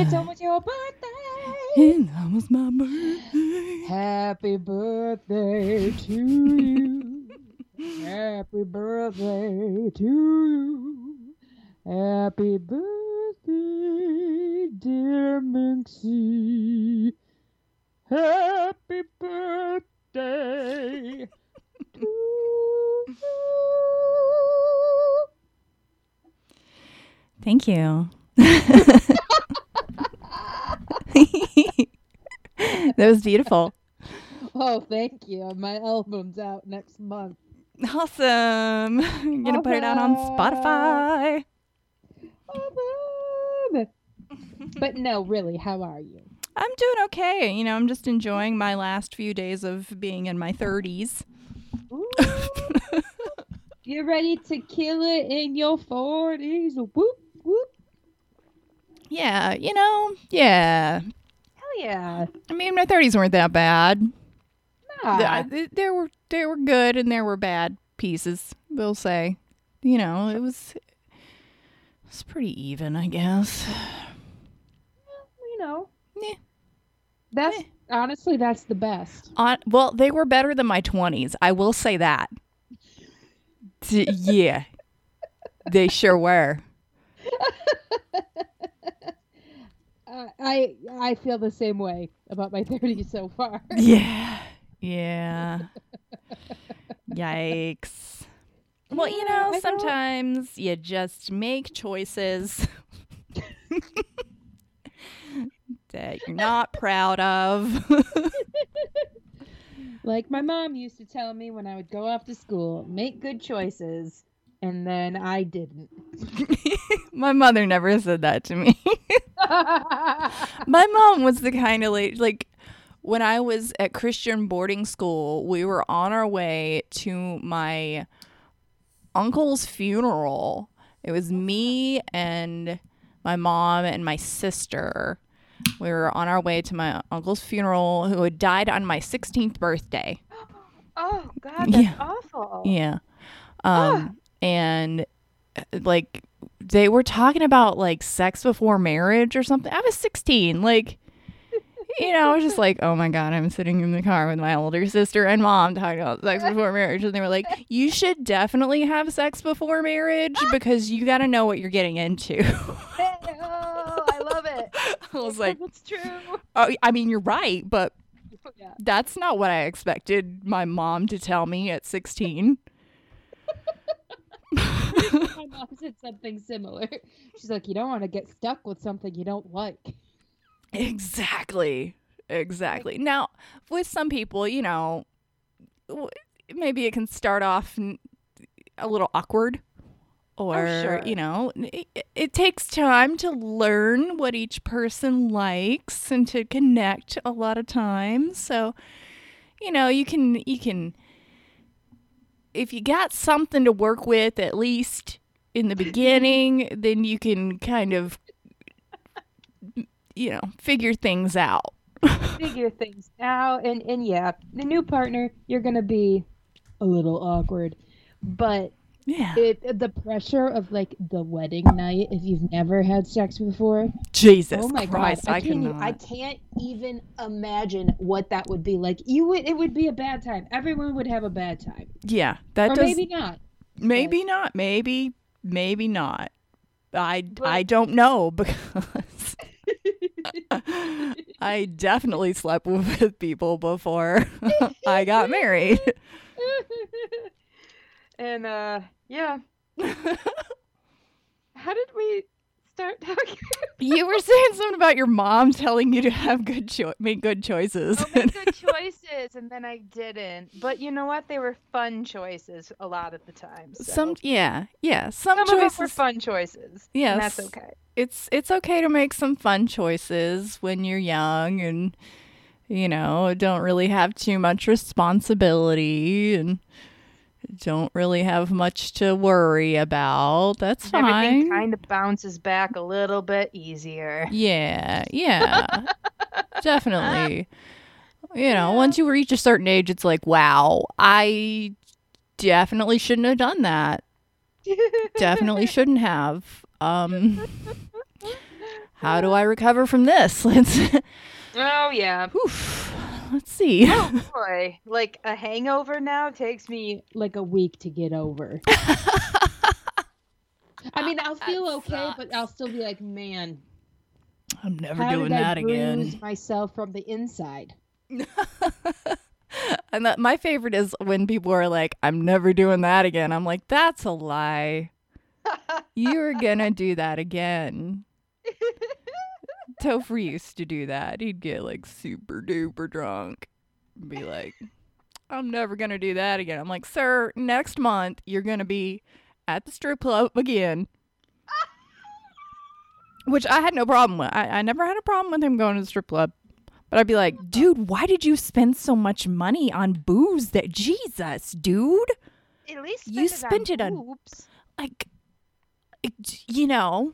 It's almost your birthday. And that was my birthday. Happy birthday to you. Happy birthday to you. Happy birthday, dear Minxie. Happy birthday to you. Thank you. that was beautiful. Oh, thank you. My album's out next month. Awesome. I'm going to put it out on Spotify. Awesome. but no, really, how are you? I'm doing okay. You know, I'm just enjoying my last few days of being in my 30s. You're ready to kill it in your 40s. Whoop, whoop. Yeah, you know, yeah. Hell yeah. I mean, my 30s weren't that bad. Nah. I- there were there were good and there were bad pieces. We'll say, you know, it was it was pretty even, I guess. you know. Yeah. That's Eh. honestly that's the best. On well, they were better than my twenties. I will say that. D- yeah, they sure were. I I feel the same way about my 30s so far. Yeah, yeah. Yikes. Well, you know, I know. sometimes you just make choices that you're not proud of. Like my mom used to tell me when I would go off to school, make good choices, and then I didn't. My mother never said that to me. My mom was the kind of lady like when I was at Christian boarding school, we were on our way to my uncle's funeral. It was me and my mom and my sister. We were on our way to my uncle's funeral who had died on my 16th birthday. oh God, that's Yeah. awful. Yeah. Um and uh, like they were talking about like sex before marriage or something. I was 16. Like you know, I was just like, "Oh my god, I'm sitting in the car with my older sister and mom talking about sex before marriage." And they were like, "You should definitely have sex before marriage because you got to know what you're getting into." oh, I love it. I was like, it's true. "Oh, I mean, you're right, but Yeah. that's not what I expected my mom to tell me at 16." My mom said something similar. She's like, you don't want to get stuck with something you don't like. Exactly. Exactly. Now, with some people, you know, maybe it can start off a little awkward oh, or, sure. you know, it, it takes time to learn what each person likes and to connect a lot of times. So, you know, you can you can if you got something to work with at least in the beginning, then you can kind of you know, figure things out. Figure things out, and and yeah, the new partner, you're gonna be a little awkward, but Yeah. it the pressure of like the wedding night if you've never had sex before. Jesus oh my Christ, god, I, I, can't. cannot. Even, I can't even imagine what that would be like. You would. It would be a bad time. Everyone would have a bad time, yeah, that or does maybe not. maybe not, maybe maybe not. I But- I don't know because I definitely slept with people before I got married. And uh, yeah. How did we start talking? you were saying something about your mom telling you to have good cho- make good choices. Oh, make good choices, and then I didn't. But you know what? They were fun choices a lot of the time. So. Some yeah, yeah, some, Some of them choices were fun choices. Yes. and that's okay. it's it's okay to make some fun choices when you're young and you know don't really have too much responsibility and don't really have much to worry about. That's Everything fine. kind of bounces back a little bit easier. yeah yeah. Definitely. You know once you reach a certain age it's like wow i definitely shouldn't have done that. Definitely shouldn't have. Um how do I recover from this? Let's Oh yeah. oof, let's see. Oh boy. Like a hangover now takes me like a week to get over. I mean, I'll feel That okay, but. I'll still be like, man, I'm never how doing did that bruise again. myself from the inside? and that, my favorite is when people are like, "I'm never doing that again." I'm like, "That's a lie. You're gonna do that again." Topher used to do that. He'd get like super duper drunk and be like, I'm never going to do that again. I'm like, sir, next month you're going to be at the strip club again. Which I had no problem with. I, I never had a problem with him going to the strip club. But I'd be like, dude, why did you spend so much money on booze that Jesus, dude? At least You spend spent it on- boobs. Like, you know,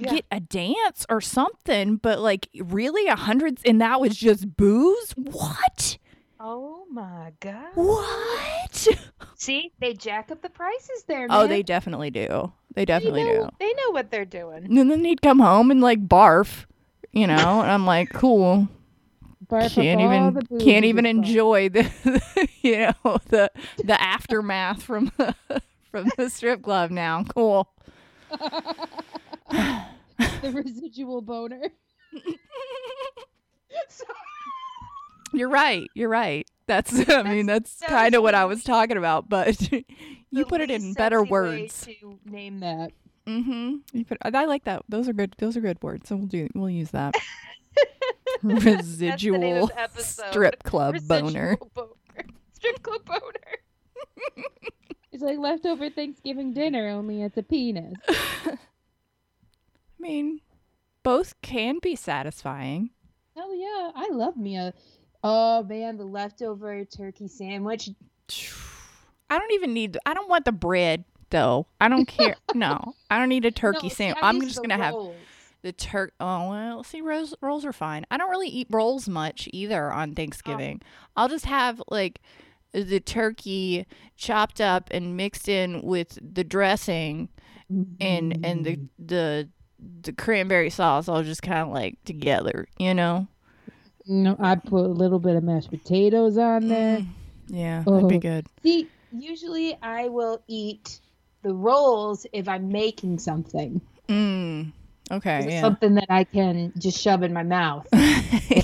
Yeah. get a dance or something, but like really a hundred and that was just booze? What? Oh my god. What? See, they jack up the prices there. Oh, they definitely do. They They definitely know, do. They know what they're doing. And then he'd come home and like barf, you know, and I'm like, cool. Barf Can't even can't even enjoy the you know the the aftermath from the from the strip club now. Cool. the residual boner. You're right. You're right. That's I mean that's that kind of what I was talking about, but you put it in better words. to name that. Mm-hmm. You put, I like that. Those are good. Those are good words. So we'll do. We'll use that. Residual strip club boner. Boner. Strip club boner. it's like leftover Thanksgiving dinner, only it's a penis. I mean, both can be satisfying. Hell yeah, I love me a. Oh man, the leftover turkey sandwich. I don't even need. I don't want the bread though. I don't care. no, I don't need a turkey No, sandwich. I'm just gonna have the turk. Oh well, see, rolls rolls are fine. I don't really eat rolls much either on Thanksgiving. Oh. I'll just have like the turkey chopped up and mixed in with the dressing and and the mm. the the cranberry sauce all just kind of like together, you know. No, I put a little bit of mashed potatoes on there. Mm, yeah, that'd be Oh. good. See, usually I will eat the rolls if I'm making something. Mm. Okay, yeah. Something that I can just shove in my mouth.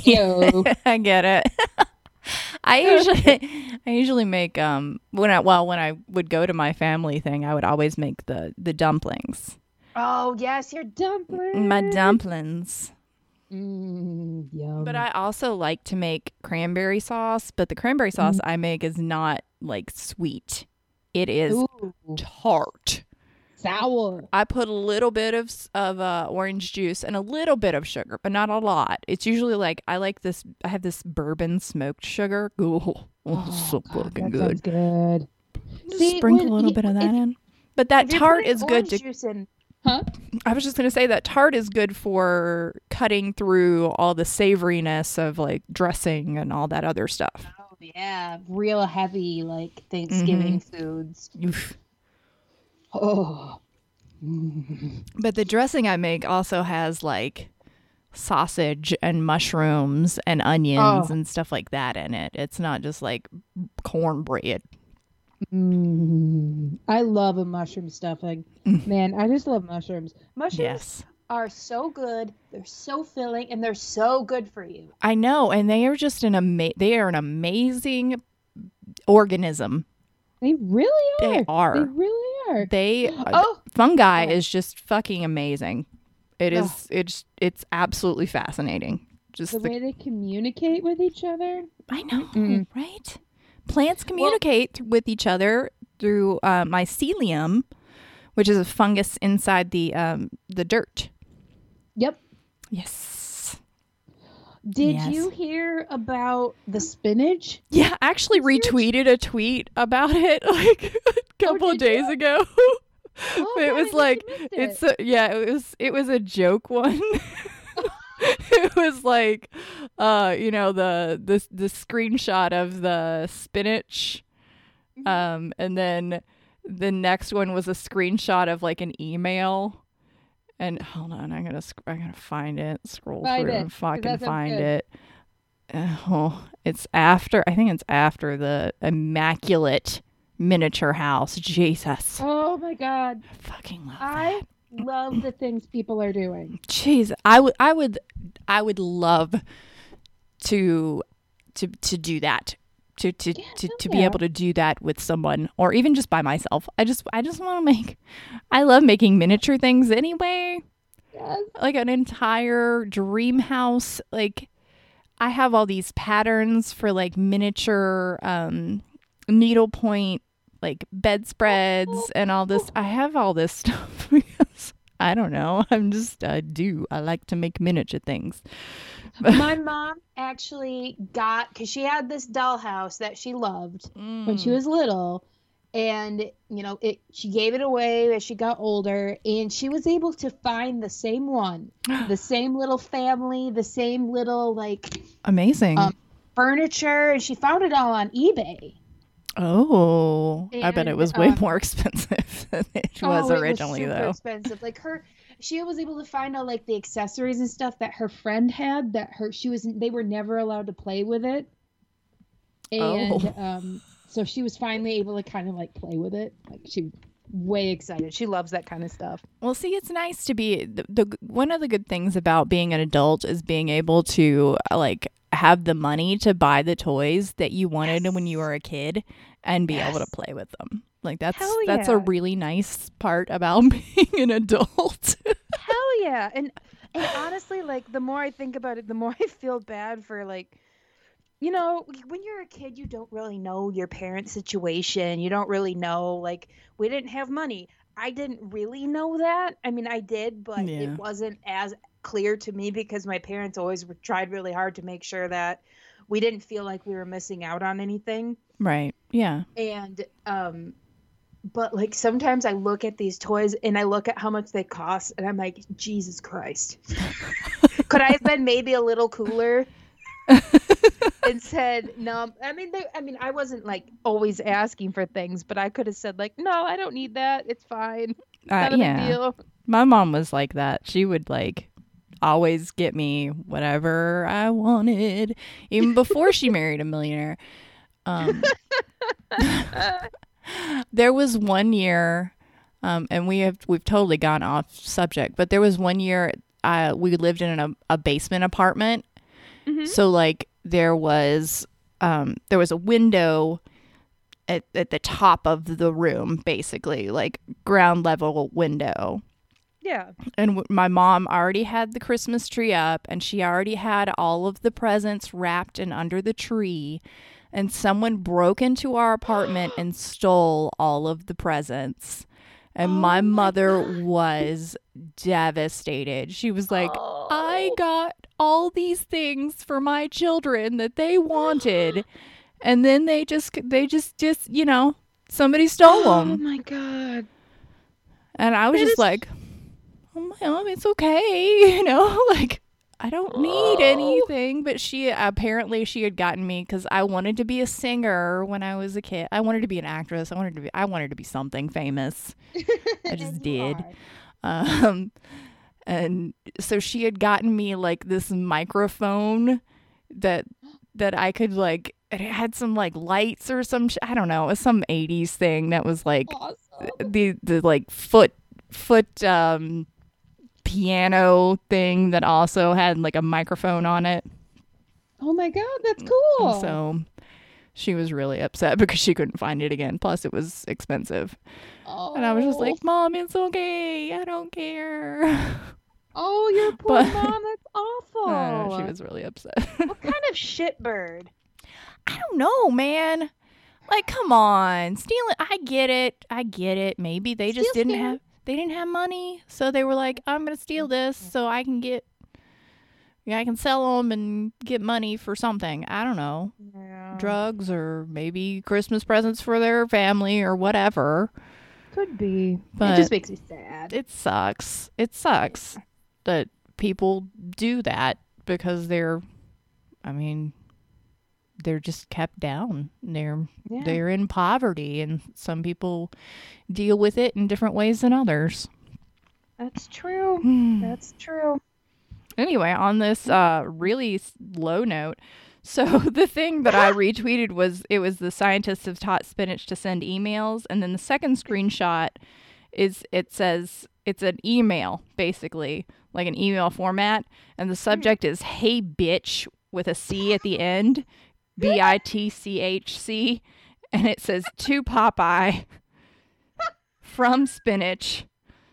Yeah, I get it. I usually I usually make um when I well when I would go to my family thing I would always make the the dumplings. Oh yes, your dumplings. My dumplings. Mm, yum. But I also like to make cranberry sauce, but the cranberry sauce I make is not like sweet. It is Ooh, tart. sour. I put a little bit of of uh, orange juice and a little bit of sugar, but not a lot. It's usually like I like this. I have this bourbon smoked sugar. Ooh, oh, so God, fucking that good. sounds good. Just See, sprinkle a little bit of that if- in. But that tart is good orange to. Juice in, huh? I was just gonna say that tart is good for cutting through all the savoriness of like dressing and all that other stuff. Oh yeah, real heavy like Thanksgiving mm-hmm. foods. Oof. Oh. But the dressing I make also has like sausage and mushrooms and onions Oh. and stuff like that in it. It's not just like cornbread. Mm, I love a mushroom stuffing. Man, I just love mushrooms. Mushrooms Yes. are so good. They're so filling and they're so good for you. I know, and they are just an ama- they are an amazing organism. They really are. They are. They really are. They Oh, fungi Oh. is just fucking amazing. It is is it's it's absolutely fascinating. Just the the, way they communicate with each other. I know, Mm-mm. right? Plants communicate th- with each other through uh, mycelium, which is a fungus inside the um, the dirt. Yep. Yes. Did Yes. you hear about the spinach? Yeah, I actually retweeted a tweet about it like a couple of did you? days ago. Oh, it God, was like have it's it. a, yeah, it was it was a joke one. it was like uh you know the the the screenshot of the spinach Mm-hmm. um and then the next one was a screenshot of like an email And hold on, I'm gonna sc- I'm gonna find it. Scroll Find through it, and fucking find good. it. Oh, it's after. I think it's after the immaculate miniature house. Jesus, Oh my god. I fucking love I that. Love the things people are doing. Jeez, I would, I would, I would love to, to, to do that. To to Yeah, to, to be able to do that with someone or even just by myself. I just I just want to make I love making miniature things anyway. Yes. like an entire dream house like i have all these patterns for like miniature um needlepoint like bedspreads and all this i have all this stuff i don't know i'm just i do i like to make miniature things My mom actually got because she had this dollhouse that she loved when she Mm. was little, and you know it. She gave it away as she got older, and she was able to find the same one, the same little family, the same little like amazing Um, furniture, and she found it all on eBay. Oh i bet it was way um, more expensive than it Oh, was it originally super though expensive. Like her, she was able to find all like the accessories and stuff that her friend had. That her she was they were never allowed to play with it, and Oh. um, so she was finally able to kind of like play with it. Like she way excited. She loves that kind of stuff. Well, see, it's nice to be the, the one of the good things about being an adult is being able to uh, like have the money to buy the toys that you wanted Yes. when you were a kid and be able to play with them. Like that's Hell that's a really nice part about being an adult. Hell yeah! And and honestly, like the more I think about it, the more I feel bad for like. You know, when you're a kid, you don't really know your parents' situation. You don't really know, like, we didn't have money. I didn't really know that. I mean, I did, but Yeah. it wasn't as clear to me because my parents always were- tried really hard to make sure that we didn't feel like we were missing out on anything. right. Yeah. And, um, but like sometimes I look at these toys and I look at how much they cost and I'm like, Jesus Christ. Could I have been maybe a little cooler? And said no i mean they i mean i wasn't like always asking for things but i could have said like no i don't need that it's fine Uh, yeah. deal My mom was like that. She would like always get me whatever I wanted, even before she married a millionaire. Um, there was one year, um, and we have we've totally gone off subject, but there was one year uh, we lived in a, a basement apartment. Mhm. So like there was um, there was a window at, at the top of the room, basically like ground level window. Yeah. And w- my mom already had the Christmas tree up and she already had all of the presents wrapped and under the tree. And someone broke into our apartment and stole all of the presents. And Oh my my mother was devastated she was like i oh. got all these things for my children that they wanted and then they just they just just you know somebody stole oh them Oh my god and I was That just is- like, oh my mom, it's okay. You know, like, I don't need Oh. anything. But she apparently she had gotten me because I wanted to be a singer when I was a kid. I wanted to be an actress. I wanted to be, I wanted to be something famous. I just did. are. Um, and so she had gotten me like this microphone that that I could like. It had some like lights or some. Sh- I don't know. It was some '80s thing that was like awesome the the like foot foot um piano thing that also had like a microphone on it. oh my god that's cool So she was really upset because she couldn't find it again. Plus it was expensive. oh. And I was just like, oh. "Mom, it's okay. I don't care." oh your poor but- mom that's awful she was really upset. what kind of shitbird I don't know, man. Like, come on, stealing. I get it. I get it. Maybe they just Steal, didn't steal. have. They didn't have money, so they were like, "I'm gonna steal mm, this mm. so I can get. Yeah, I can sell them and get money for something. I don't know, yeah. drugs or maybe Christmas presents for their family or whatever. could be But- it just makes me sad It sucks. It sucks that people do that because they're. I mean, they're just kept down. They're yeah. they're in poverty and some people deal with it in different ways than others That's true. That's true. Anyway, on this uh, really low note, so the thing that I retweeted was it was the scientists have taught spinach to send emails, and then the second screenshot is it says it's an email basically like an email format, and the subject is "Hey bitch" with a C at the end, B I T C H C, and it says to Popeye from spinach.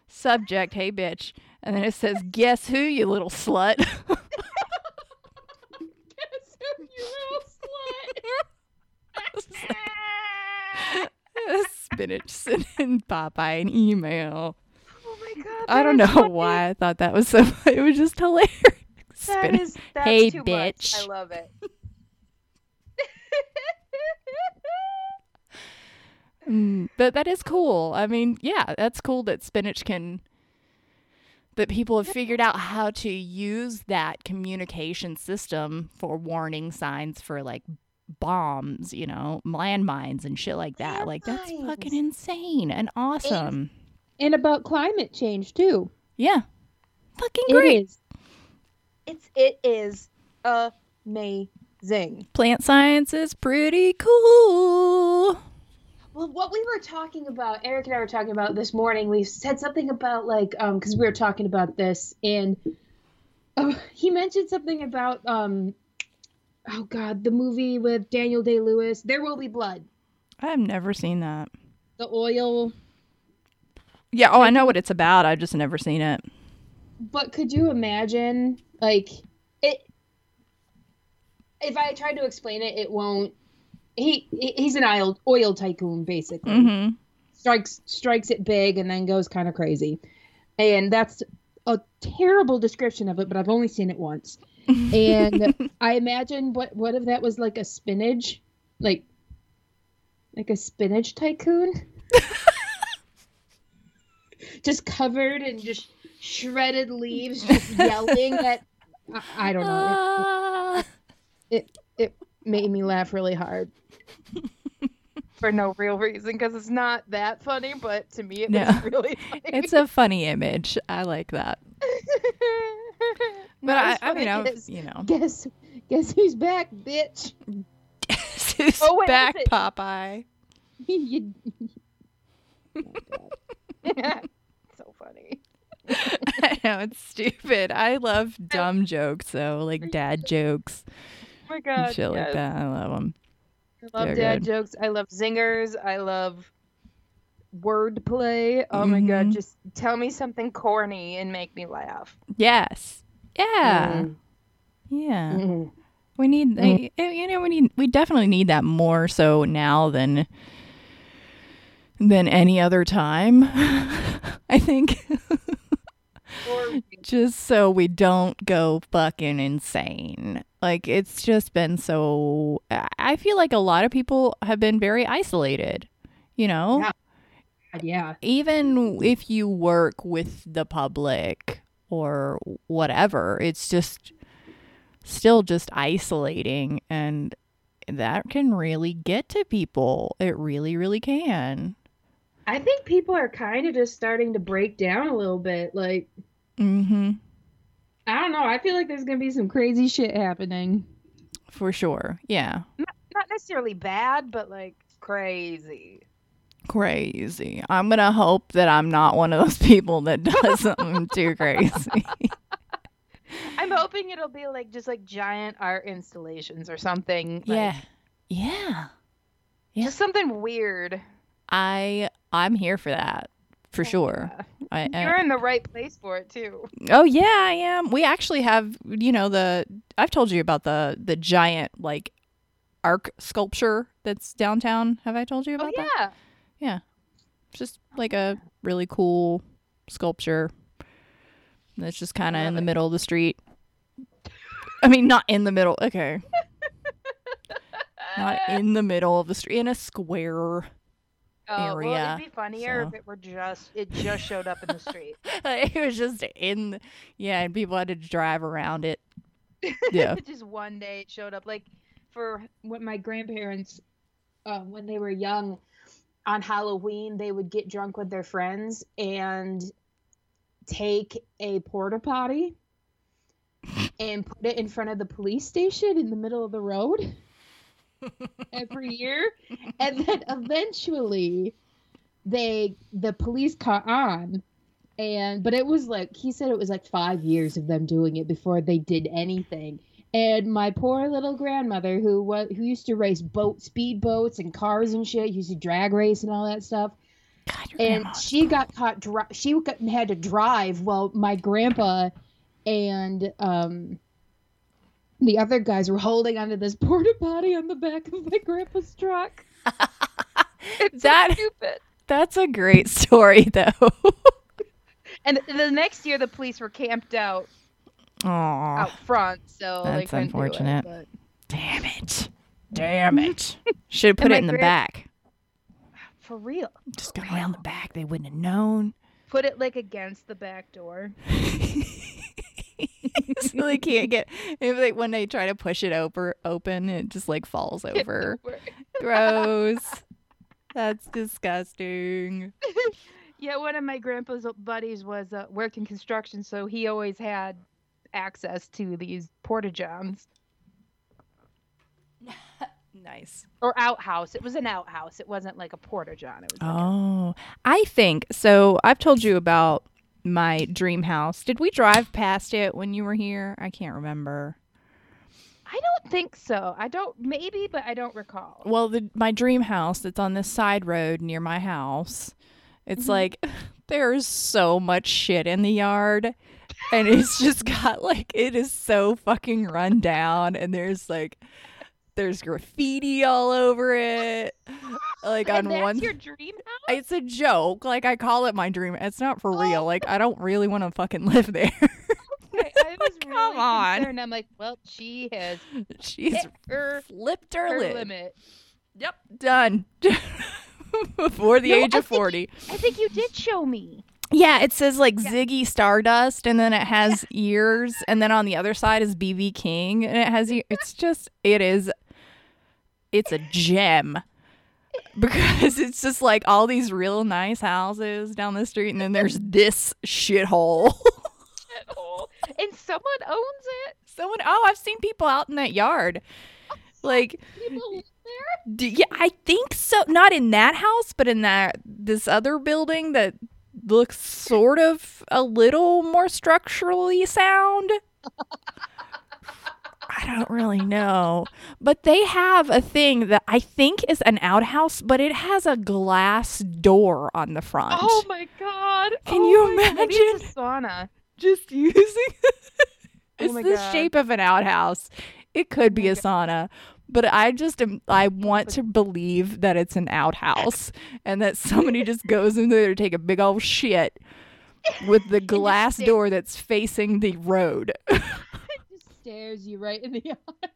Subject, hey bitch. And then it says, Guess who, you little slut? Guess who, you little slut? Spinach sending Popeye an email. Oh my god. I don't know funny. why I thought that was so funny. It was just hilarious. That Spinach. is Hey, too much. bitch. I love it. Mm, but that is cool. I mean, yeah, that's cool that spinach can that people have figured out how to use that communication system for warning signs for like bombs, you know, landmines and shit like that. Like that's fucking insane and awesome. and about climate change too. yeah. Fucking It great. is. It's it is amazing. Plant science is pretty cool. Well, what we were talking about, Eric and I were talking about this morning. We said something about like um because we were talking about this, and uh, he mentioned something about um oh god, the movie with Daniel Day Lewis, There Will Be Blood, I've never seen that. the oil. Yeah, oh, I know what it's about. I've just never seen it. But could you imagine like it? If I tried to explain it, it won't. He he- he's an oil oil tycoon basically. Mhm. strikes strikes it big and then goes kind of crazy and that's a terrible description of it but i've only seen it once and i imagine what what if that was like a spinach like like a spinach tycoon just covered in just shredded leaves just yelling at I, I don't know it, it made me laugh really hard for no real reason because it's not that funny but to me it No. was really funny it's a funny image. I like that. But I, I mean, I was, you know, guess guess who's back, bitch? who's Oh, wait, back, Popeye? you... so funny. I know it's stupid. I love dumb jokes though, like dad jokes Oh my and god. shit like that. I love them. I love They're dad good. jokes. I love zingers. I love wordplay. Oh my god, Mhm. just tell me something corny and make me laugh. Yes. Yeah. Mm. Yeah. Mm. We need, Mm. I- you know, we need, we definitely need that more so now than than any other time. I think. Just so we don't go fucking insane. Like it's just been so I- feel like a lot of people have been very isolated, you know? Yeah. yeah. Even if you work with the public or whatever, it's just still just isolating and that can really get to people. It really really can. I think people are kind of just starting to break down a little bit. Like, Mhm. I don't know. I feel like there's gonna be some crazy shit happening. For sure. Yeah. Not necessarily bad, but like crazy. crazy. I'm gonna hope that I'm not one of those people that does something too crazy. I'm hoping it'll be like just like giant art installations or something. like, yeah, yeah. Yeah. Just something weird. I I'm here for that for sure. Yeah. I, I- You're in the right place for it too. oh yeah, I am. We actually have you know the I've told you about the the giant like arc sculpture that's downtown. Have I told you Oh about that? yeah. It's just oh, like a really cool sculpture that's just kind of in the it. middle of the street. I mean, not in the middle. Okay. Not in the middle of the street, in a square. Oh, Well, it'd be funnier so. if it were just it just showed up in the street. it was just in, the, yeah, and people had to drive around it. Yeah. just one day it showed up. Like for when my grandparents, um, when they were young, on Halloween they would get drunk with their friends and take a porta potty and put it in front of the police station in the middle of the road every year. And then eventually they the police caught on. And but it was like he said it was like five years of them doing it before they did anything. And my poor little grandmother who was who used to race boat speed boats and cars and shit used to drag race and all that stuff. God, and she got caught dri- she got, had to drive while my grandpa and um the other guys were holding onto this porta potty on the back of my grandpa's truck it's so stupid That's a great story, though. and the, next year the police were camped out Aw, out front so That's it, unfortunate. but- damn it. Damn it. Should have put it in the grand- back. for real Just go around the back. They wouldn't have known. put it like against the back door so they can't get if like when they try to push it over open it just like falls over gross that's disgusting Yeah, one of my grandpa's buddies was uh, worked in construction, so he always had access to these porta johns nice or outhouse. It was an outhouse. It wasn't like a porta john. It was. Like oh i think so i've told you about my dream house did we drive past it when you were here i can't remember I don't think so. I don't. Maybe, but I don't recall. well the my dream house that's on this side road near my house it's Mhm. like there's so much shit in the yard and it's just got like it is so fucking run down and there's like there's graffiti all over it like and on that's one your dream house. it's a joke like i call it my dream it's not for Oh. real like i don't really want to fucking live there Okay, I was really Come on. concerned. I'm like, well, she has she's her, flipped her, her lid limit. yep done before the No, age I of think 40 I think you did show me. Yeah, it says like Yeah. Ziggy Stardust, and then it has ears, and then on the other side is BB King, and it has. e- It's just, it is, it's a gem because it's just like all these real nice houses down the street, and then there's this shithole. and someone owns it. Someone, oh, I've seen people out in that yard, like. People live there. D- yeah, I think so. Not in that house, but in that this other building that looks sort of a little more structurally sound. I don't really know. But they have a thing that I think is an outhouse, but it has a glass door on the front. Oh my god! Can Oh you imagine? a sauna? Just using Oh It's my the God. shape of an outhouse. It could oh be my a sauna. But I just am I want to believe that it's an outhouse and that somebody just goes in there to take a big old shit with the glass door that's facing the road. Stares you right in the eye.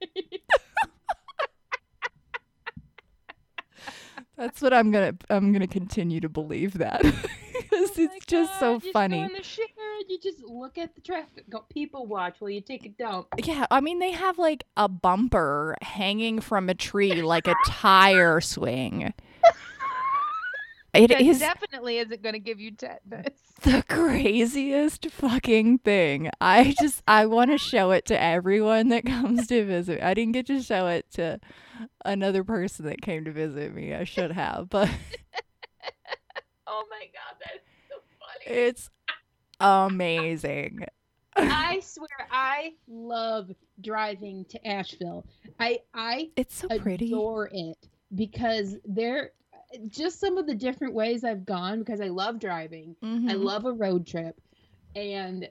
That's what I'm gonna I'm gonna continue to believe that because Oh it's just God, so you funny. In the shower you just look at the traffic. Go people watch while you take a dump. Yeah, I mean they have like a bumper hanging from a tree like a tire swing. It is definitely isn't going to give you tetanus. the craziest fucking thing. I just I want to show it to everyone that comes to visit. I didn't get to show it to another person that came to visit me. I should have, but Oh my god, that's so funny. it's amazing. I swear, I love driving to Asheville. I I It's so pretty. adore it because there just some of the different ways I've gone because I love driving. I Mhm. love a road trip and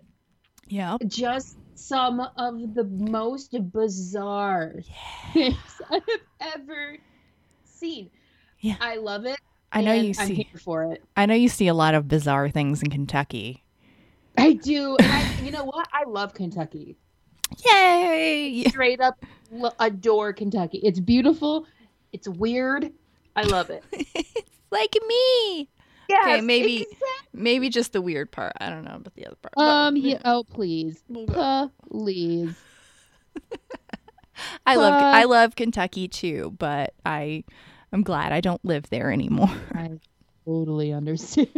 Yeah. just some of the most bizarre things I have ever seen. Yeah. I love it. I know you I'm see here for it. I know you see a lot of bizarre things in Kentucky. I do. And I, you know what? I love Kentucky. Yay! Straight up adore Kentucky. It's beautiful. It's weird. I love it. it's like me. Yeah. Okay, maybe- exact- Maybe just the weird part. I don't know about the other part. but- Um. Yeah. Oh, please, We'll please. I love I love Kentucky too, but I I'm glad I don't live there anymore. I totally understand.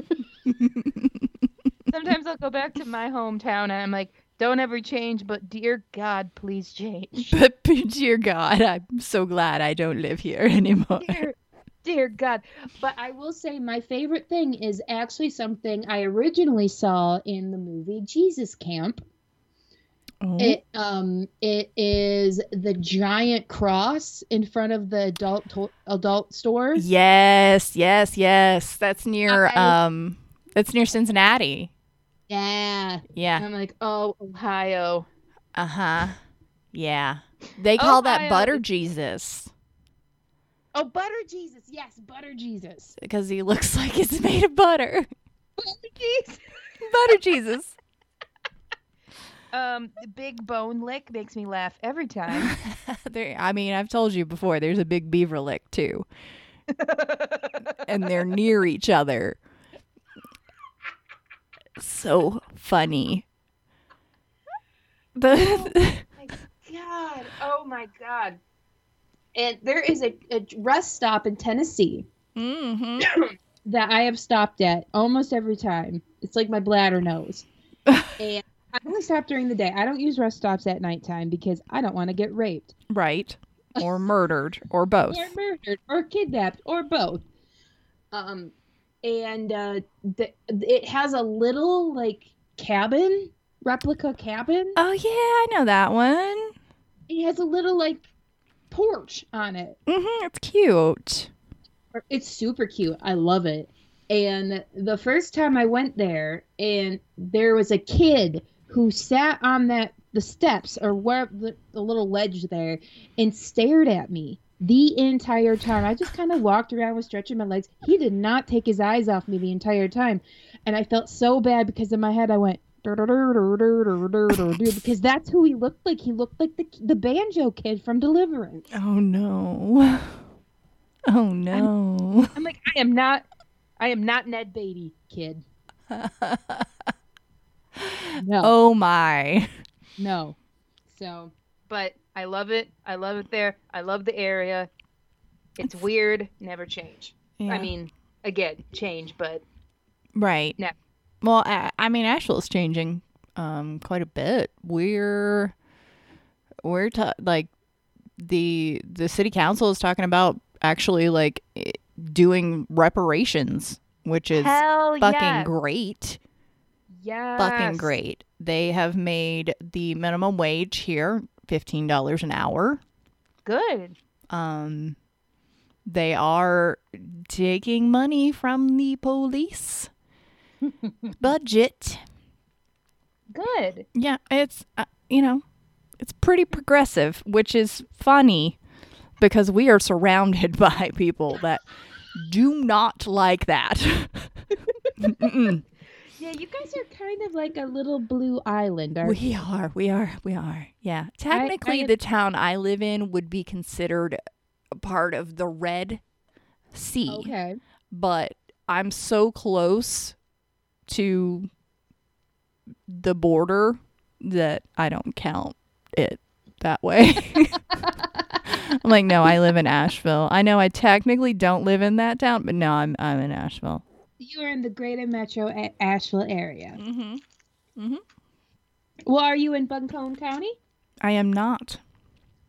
Sometimes I'll go back to my hometown and I'm like, don't ever change, but dear God, please change. But dear God, I'm so glad I don't live here anymore. Dear, dear God. But I will say my favorite thing is actually something I originally saw in the movie Jesus Camp. Oh. It um it is the giant cross in front of the adult to- adult stores. Yes, yes, yes. That's near I- um that's near Cincinnati. Yeah. Yeah. I'm like, oh, Ohio. Uh-huh. Yeah. They call that butter Jesus Oh, butter Jesus. Yes, butter Jesus. because he looks like it's made of butter. Butter Jesus. butter Jesus. Um, the big bone lick makes me laugh every time. there I mean, I've told you before, there's a big beaver lick too. and they're near each other. So funny. The oh my God. Oh my God. And there is a, a rest stop in Tennessee hmm that I have stopped at almost every time. It's like my bladder knows. and I only stop during the day. I don't use rest stops at nighttime because I don't want to get raped Right. Or murdered or both. or murdered or kidnapped or both. Um, and uh, the, it has a little like cabin replica cabin. Oh yeah, I know that one. It has a little like porch on it. hmm it's cute. It's super cute. I love it. And the first time I went there, and there was a kid who sat on that the steps or where the, the little ledge there and stared at me the entire time. I just kind of walked around with stretching my legs. He did not take his eyes off me the entire time, and I felt so bad because in my head I went. Because that's who he looked like. He looked like the the banjo kid from Deliverance. Oh no. Oh no. I'm like, I am not, I am not Ned Beatty, kid. No, Oh my. no. So, but I love it. I love it there. I love the area. It's weird. Never change. Yeah. I mean, again, change, but right. No. Well, I, I mean, Asheville's changing um quite a bit. We're we're ta- like the the city council is talking about actually like doing reparations, which is hell fucking yeah, great. Yeah, Fucking great. They have made the minimum wage here $15 an hour. Good. Um they are taking money from the police budget. Good. Yeah, it's uh, you know, it's pretty progressive, which is funny because we are surrounded by people that do not like that. Yeah, you guys are kind of like a little blue island, aren't we are, we are, we are. Yeah. Technically, I- the town I live in would be considered a part of the Red Sea, Okay. but I'm so close to the border that I don't count it that way. I'm like, no, I live in Asheville. I know I technically don't live in that town, but no, I'm I'm in Asheville. You are in the greater metro A- Asheville area. Mm-hmm. Mm-hmm. Well, are you in Buncombe County? I am not.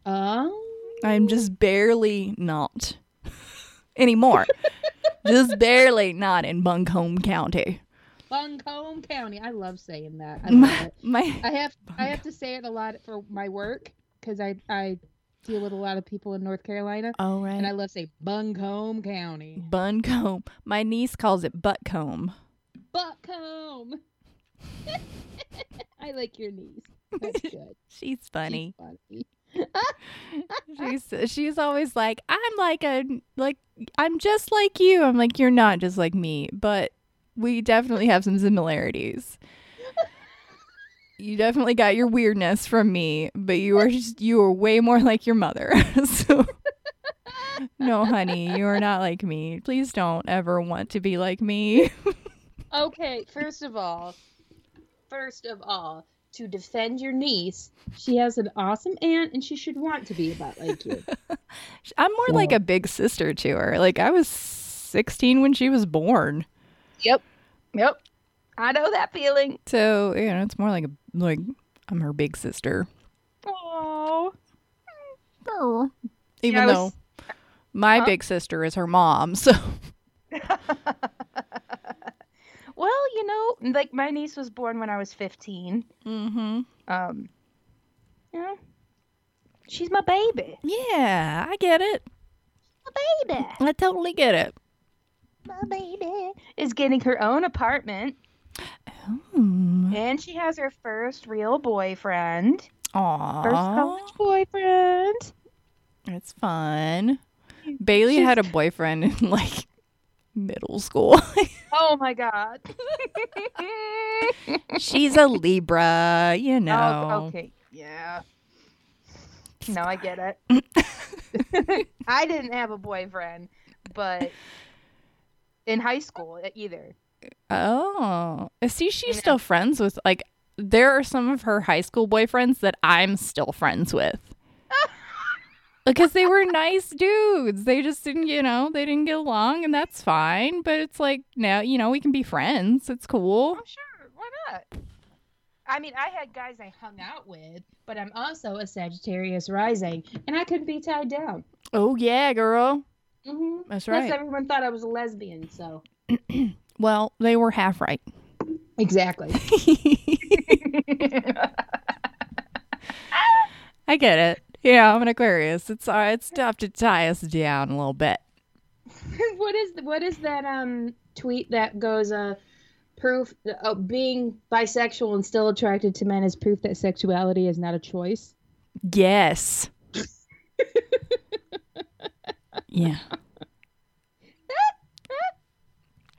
Oh. I'm just barely not anymore. just barely not in Buncombe County. Buncombe County. I love saying that. I it. My I have I have to say it a lot for my work because I I deal with a lot of people in North Carolina, oh and I love to say Buncombe County. Buncombe. My niece calls it buttcombe. Buncombe. I like your niece. That's good. She's funny. She's funny. She's she's always like, I'm like a like I'm just like you. I'm like, you're not just like me, but we definitely have some similarities. You definitely got your weirdness from me, but you are just you are way more like your mother. so no, honey, you are not like me. Please don't ever want to be like me. Okay, first of all, first of all, to defend your niece, she has an awesome aunt, and she should want to be about like you. I'm more like a big sister to her. Like I was 16 when she was born. Yep. Yep. I know that feeling. So you know, it's more like a like I'm her big sister. Oh. Even I was- though my Huh? big sister is her mom, so Well, you know, like my niece was born when I was 15. mm-hmm. Um, Yeah. she's my baby. yeah, I get it. My baby. I totally get it. My baby is getting her own apartment, Hmm. and she has her first real boyfriend. Aww. First college boyfriend. it's fun. Bailey had a boyfriend in like middle school. Oh my god. She's a Libra, you know. Oh, okay. Yeah. No, I get it. I didn't have a boyfriend, but in high school either. Oh, see, she's Yeah. still friends with like. There are some of her high school boyfriends that I'm still friends with. Because they were nice dudes. They just didn't, you know, they didn't get along, and that's fine. But it's like now, you know, we can be friends. It's cool. Oh, sure. Why not? I mean, I had guys I hung out with, but I'm also a Sagittarius rising, and I couldn't be tied down. Oh yeah, girl. Mm-hmm. That's Plus, right. everyone thought I was a lesbian, so. Well, they were half right. Exactly. I get it. Yeah, I'm an Aquarius. It's uh, it's tough to tie us down a little bit. what is what is that um tweet that goes uh proof uh, being bisexual and still attracted to men is proof that sexuality is not a choice. Yes. yeah.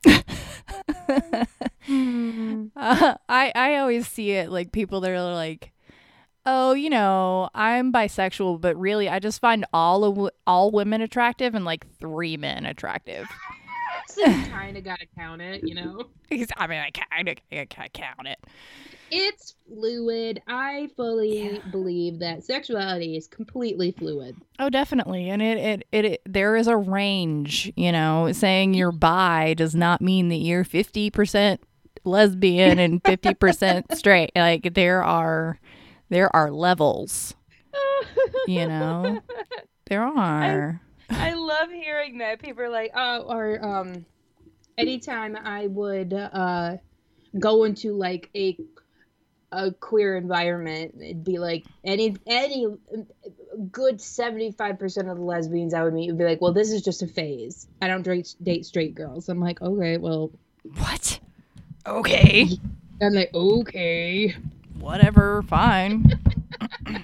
Uh, I I always see it like people that are like, oh, you know, I'm bisexual, but really, I just find all of, all women attractive and like three men attractive. So you kind of gotta count it, you know. I mean, I kind of I can't count it. It's fluid. I fully Yeah. believe that sexuality is completely fluid. Oh, definitely, and it, it it it there is a range. You know, saying you're bi does not mean that you're fifty percent lesbian and fifty percent straight. Like there are there are levels. You know, there are. I love hearing that. People are like, oh, or um, anytime I would uh go into like a a queer environment, it'd be like any any good seventy five percent of the lesbians I would meet would be like, well, this is just a phase. I don't date date straight girls. I'm like, okay, well, What? Okay. I'm like, okay. Whatever. Fine.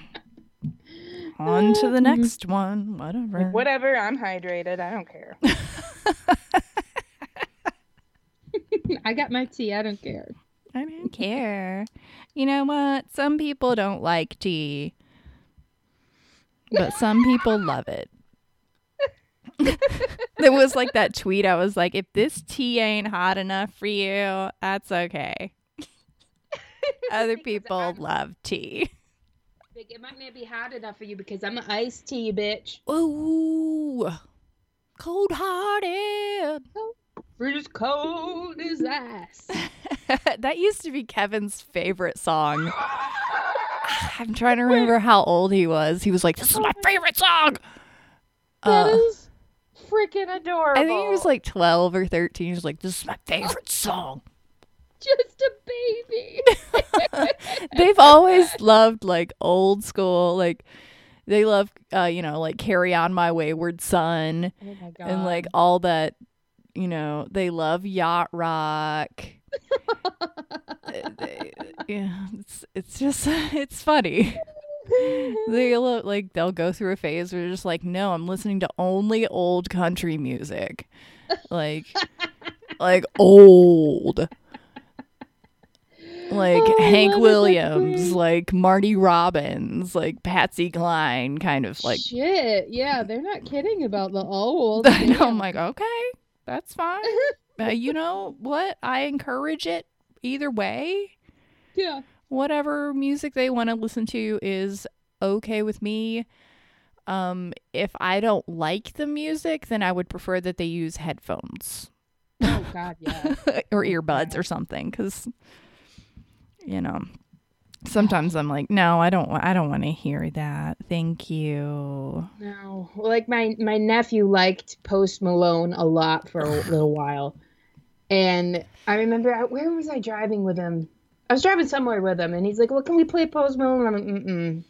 On to the mm-hmm. next one. Whatever. Like, whatever. I'm hydrated. I don't care. I got my tea. I don't care. I don't care. You know what? Some people don't like tea, but some people love it. there was like that tweet. I was like, if this tea ain't hot enough for you, that's okay. Other people love tea. It might not be hot enough for you because I'm an iced tea bitch. Ooh, cold hearted. Freeze cold as ice. that used to be Kevin's favorite song. I'm trying to remember how old he was. He was like, "This is my favorite song." That Uh, is freaking adorable. I think he was like 12 or 13. He was like, "This is my favorite song." just a baby. They've always loved like old school, like they love, uh, you know, like "Carry On My Wayward Son" oh my and like all that. You know, they love yacht rock. They- yeah, it's it's just it's funny. they lo- like they'll go through a phase where they're just like, no, I'm listening to only old country music, like like old, like Oh, Hank love it, that's Williams, like Marty Robbins, like Patsy Cline, kind of like. shit. Yeah, they're not kidding about the old. I know. I'm like, okay, that's fine. uh, you know what? I encourage it either way. yeah. whatever music they want to listen to is okay with me. Um, if I don't like the music, then I would prefer that they use headphones. Oh God, yeah. or earbuds or something cuz you know, sometimes I'm like, "No, I don't I don't want to hear that. Thank you." No, well, like my my nephew liked Post Malone a lot for a little while, and I remember I, where was I driving with him? I was driving somewhere with him, and he's like, "Well, can we play Post Malone?" And I'm like, "Mm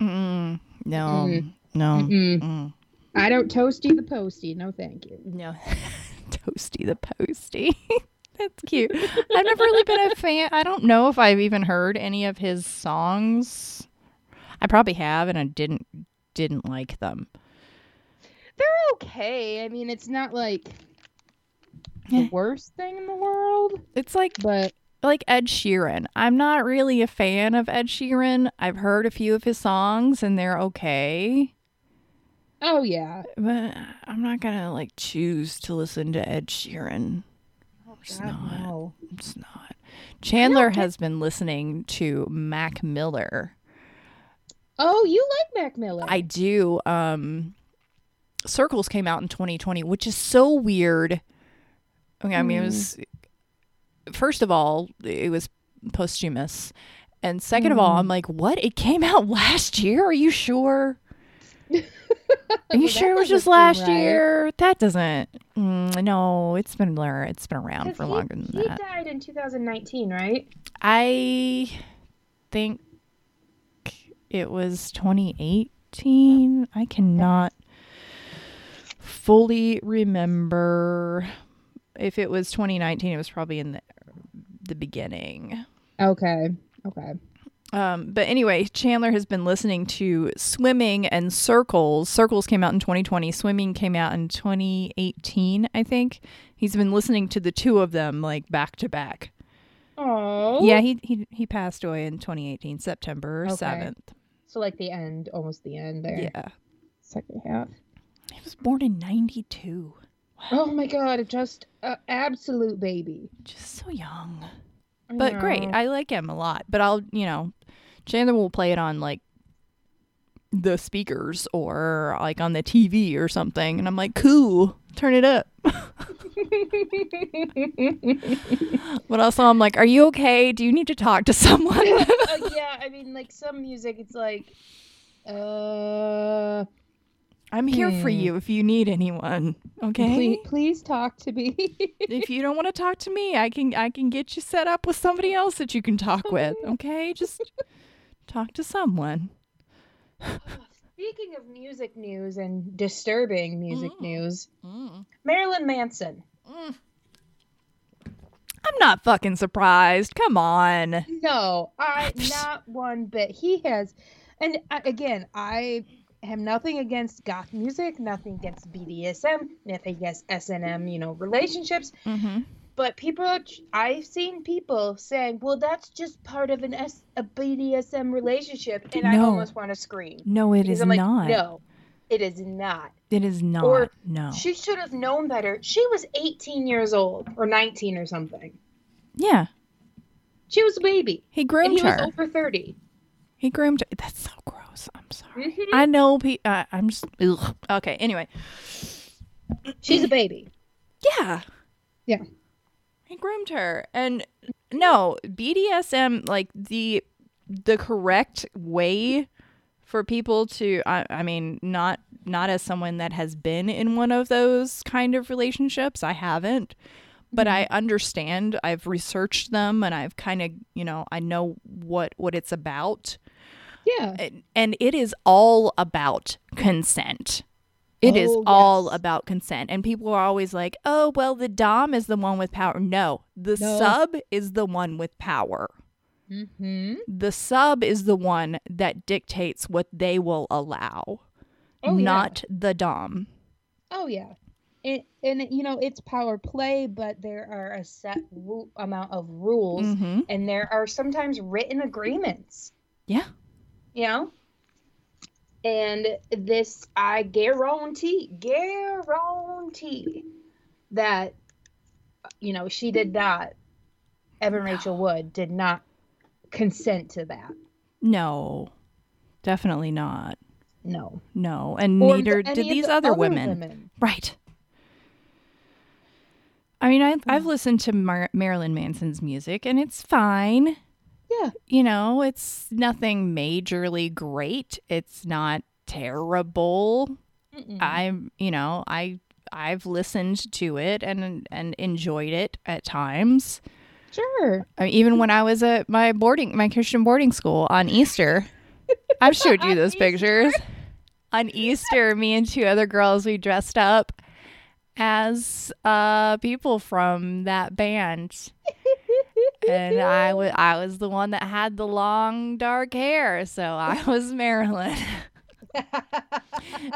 Mm-mm. No. Mm-mm. No. mm, Mm. I don't toasty the posty. No, thank you." No. Toasty the Posty. That's cute. I've never really been a fan. I don't know if I've even heard any of his songs. I probably have and I didn't didn't like them. They're okay. I mean, it's not like the worst thing in the world, It's like but like Ed Sheeran. I'm not really a fan of Ed Sheeran. I've heard a few of his songs and they're okay. oh yeah, But I'm not gonna like choose to listen to Ed Sheeran. It's God, not. no. It's not. Chandler has been listening to Mac Miller. Oh, you like Mac Miller? I do. Um, Circles came out in 2020, which is so weird. Okay, I mean, it was first of all, it was posthumous, and second of all, I'm like, what? It came out last year? Are you sure? Are you Well, sure it was just last right. year? That doesn't. Mm, no, it's been blur. It's been around for he- longer than he that. He died in 2019, right? I think it was 2018. I cannot fully remember if it was 2019. It was probably in the the beginning. Okay. Okay. Um, but anyway, Chandler has been listening to Swimming and Circles. Circles came out in 2020. Swimming came out in 2018, I think. He's been listening to the two of them like back to back. Oh. Yeah, he he he passed away in 2018, September Okay. 7th. So like the end, almost the end there. Yeah. Second half. He was born in 92. Oh my god, just an absolute baby. Just so young. I But great. I like him a lot. But I'll, you know, Chandler will play it on like the speakers or like on the TV or something. And I'm like, cool, turn it up. But also, I'm like, are you okay? Do you need to talk to someone? Uh, yeah, I mean, like some music, it's like, uh, I'm here for Hmm. you if you need anyone. Okay. please, please talk to me. if you don't want to talk to me, I can I can get you set up with somebody else that you can talk with. Okay, just talk to someone. Speaking of music news and disturbing music Mm. news, Mm. Marilyn Manson. I'm not fucking surprised. Come on. No, I not one bit. He has, and uh, again, I have nothing against goth music, nothing against BDSM, nothing against SNM, you know, relationships. Mm-hmm. But people, are, I've seen people saying, "Well, that's just part of an S, a BDSM relationship," and I almost want to scream. No, it is I'm like, not. No, it is not. It is not. Or no. She should have known better. She was 18 years old or 19 or something. yeah. She was a baby, He and groomed he was her. over 30. He groomed her. That's so gross. I'm sorry. Mhm. I know. Pe- uh, I'm just. Ugh. Okay. Anyway. She's a baby. Yeah. Yeah. He groomed her. And no, BDSM like the the correct way for people to I, I mean, not not as someone that has been in one of those kind of relationships. I haven't. But I understand. I've researched them and I've kind of, you know, I know what what it's about. Yeah. And- and it is all about consent. It is Oh, all yes. about consent. And people are always like, oh, well, the Dom is the one with power. No, the No. sub is the one with power. Mm-hmm. The sub is the one that dictates what they will allow, Oh, yeah. not the Dom. Oh yeah, and and you know it's power play, but there are a set ru- amount of rules, hmm and there are sometimes written agreements. Yeah. You know. And this, I guarantee, guarantee that, you know, she did not. Evan Rachel Wood did not consent to that. No, definitely not. No. No. And Or neither the- did these the other women. Right. I mean, I, I've mm. listened to Mar- Marilyn Manson's music and it's fine. Yeah. You know, it's nothing majorly great. It's not terrible. Mm-mm. I'm, you know, I I've listened to it and and enjoyed it at times. sure. I mean, even when I was at my boarding my Christian boarding school on Easter. I've showed you those Easter? pictures. On Easter, me and two other girls we dressed up as uh people from that band. And I was I was the one that had the long dark hair, so I was Marilyn.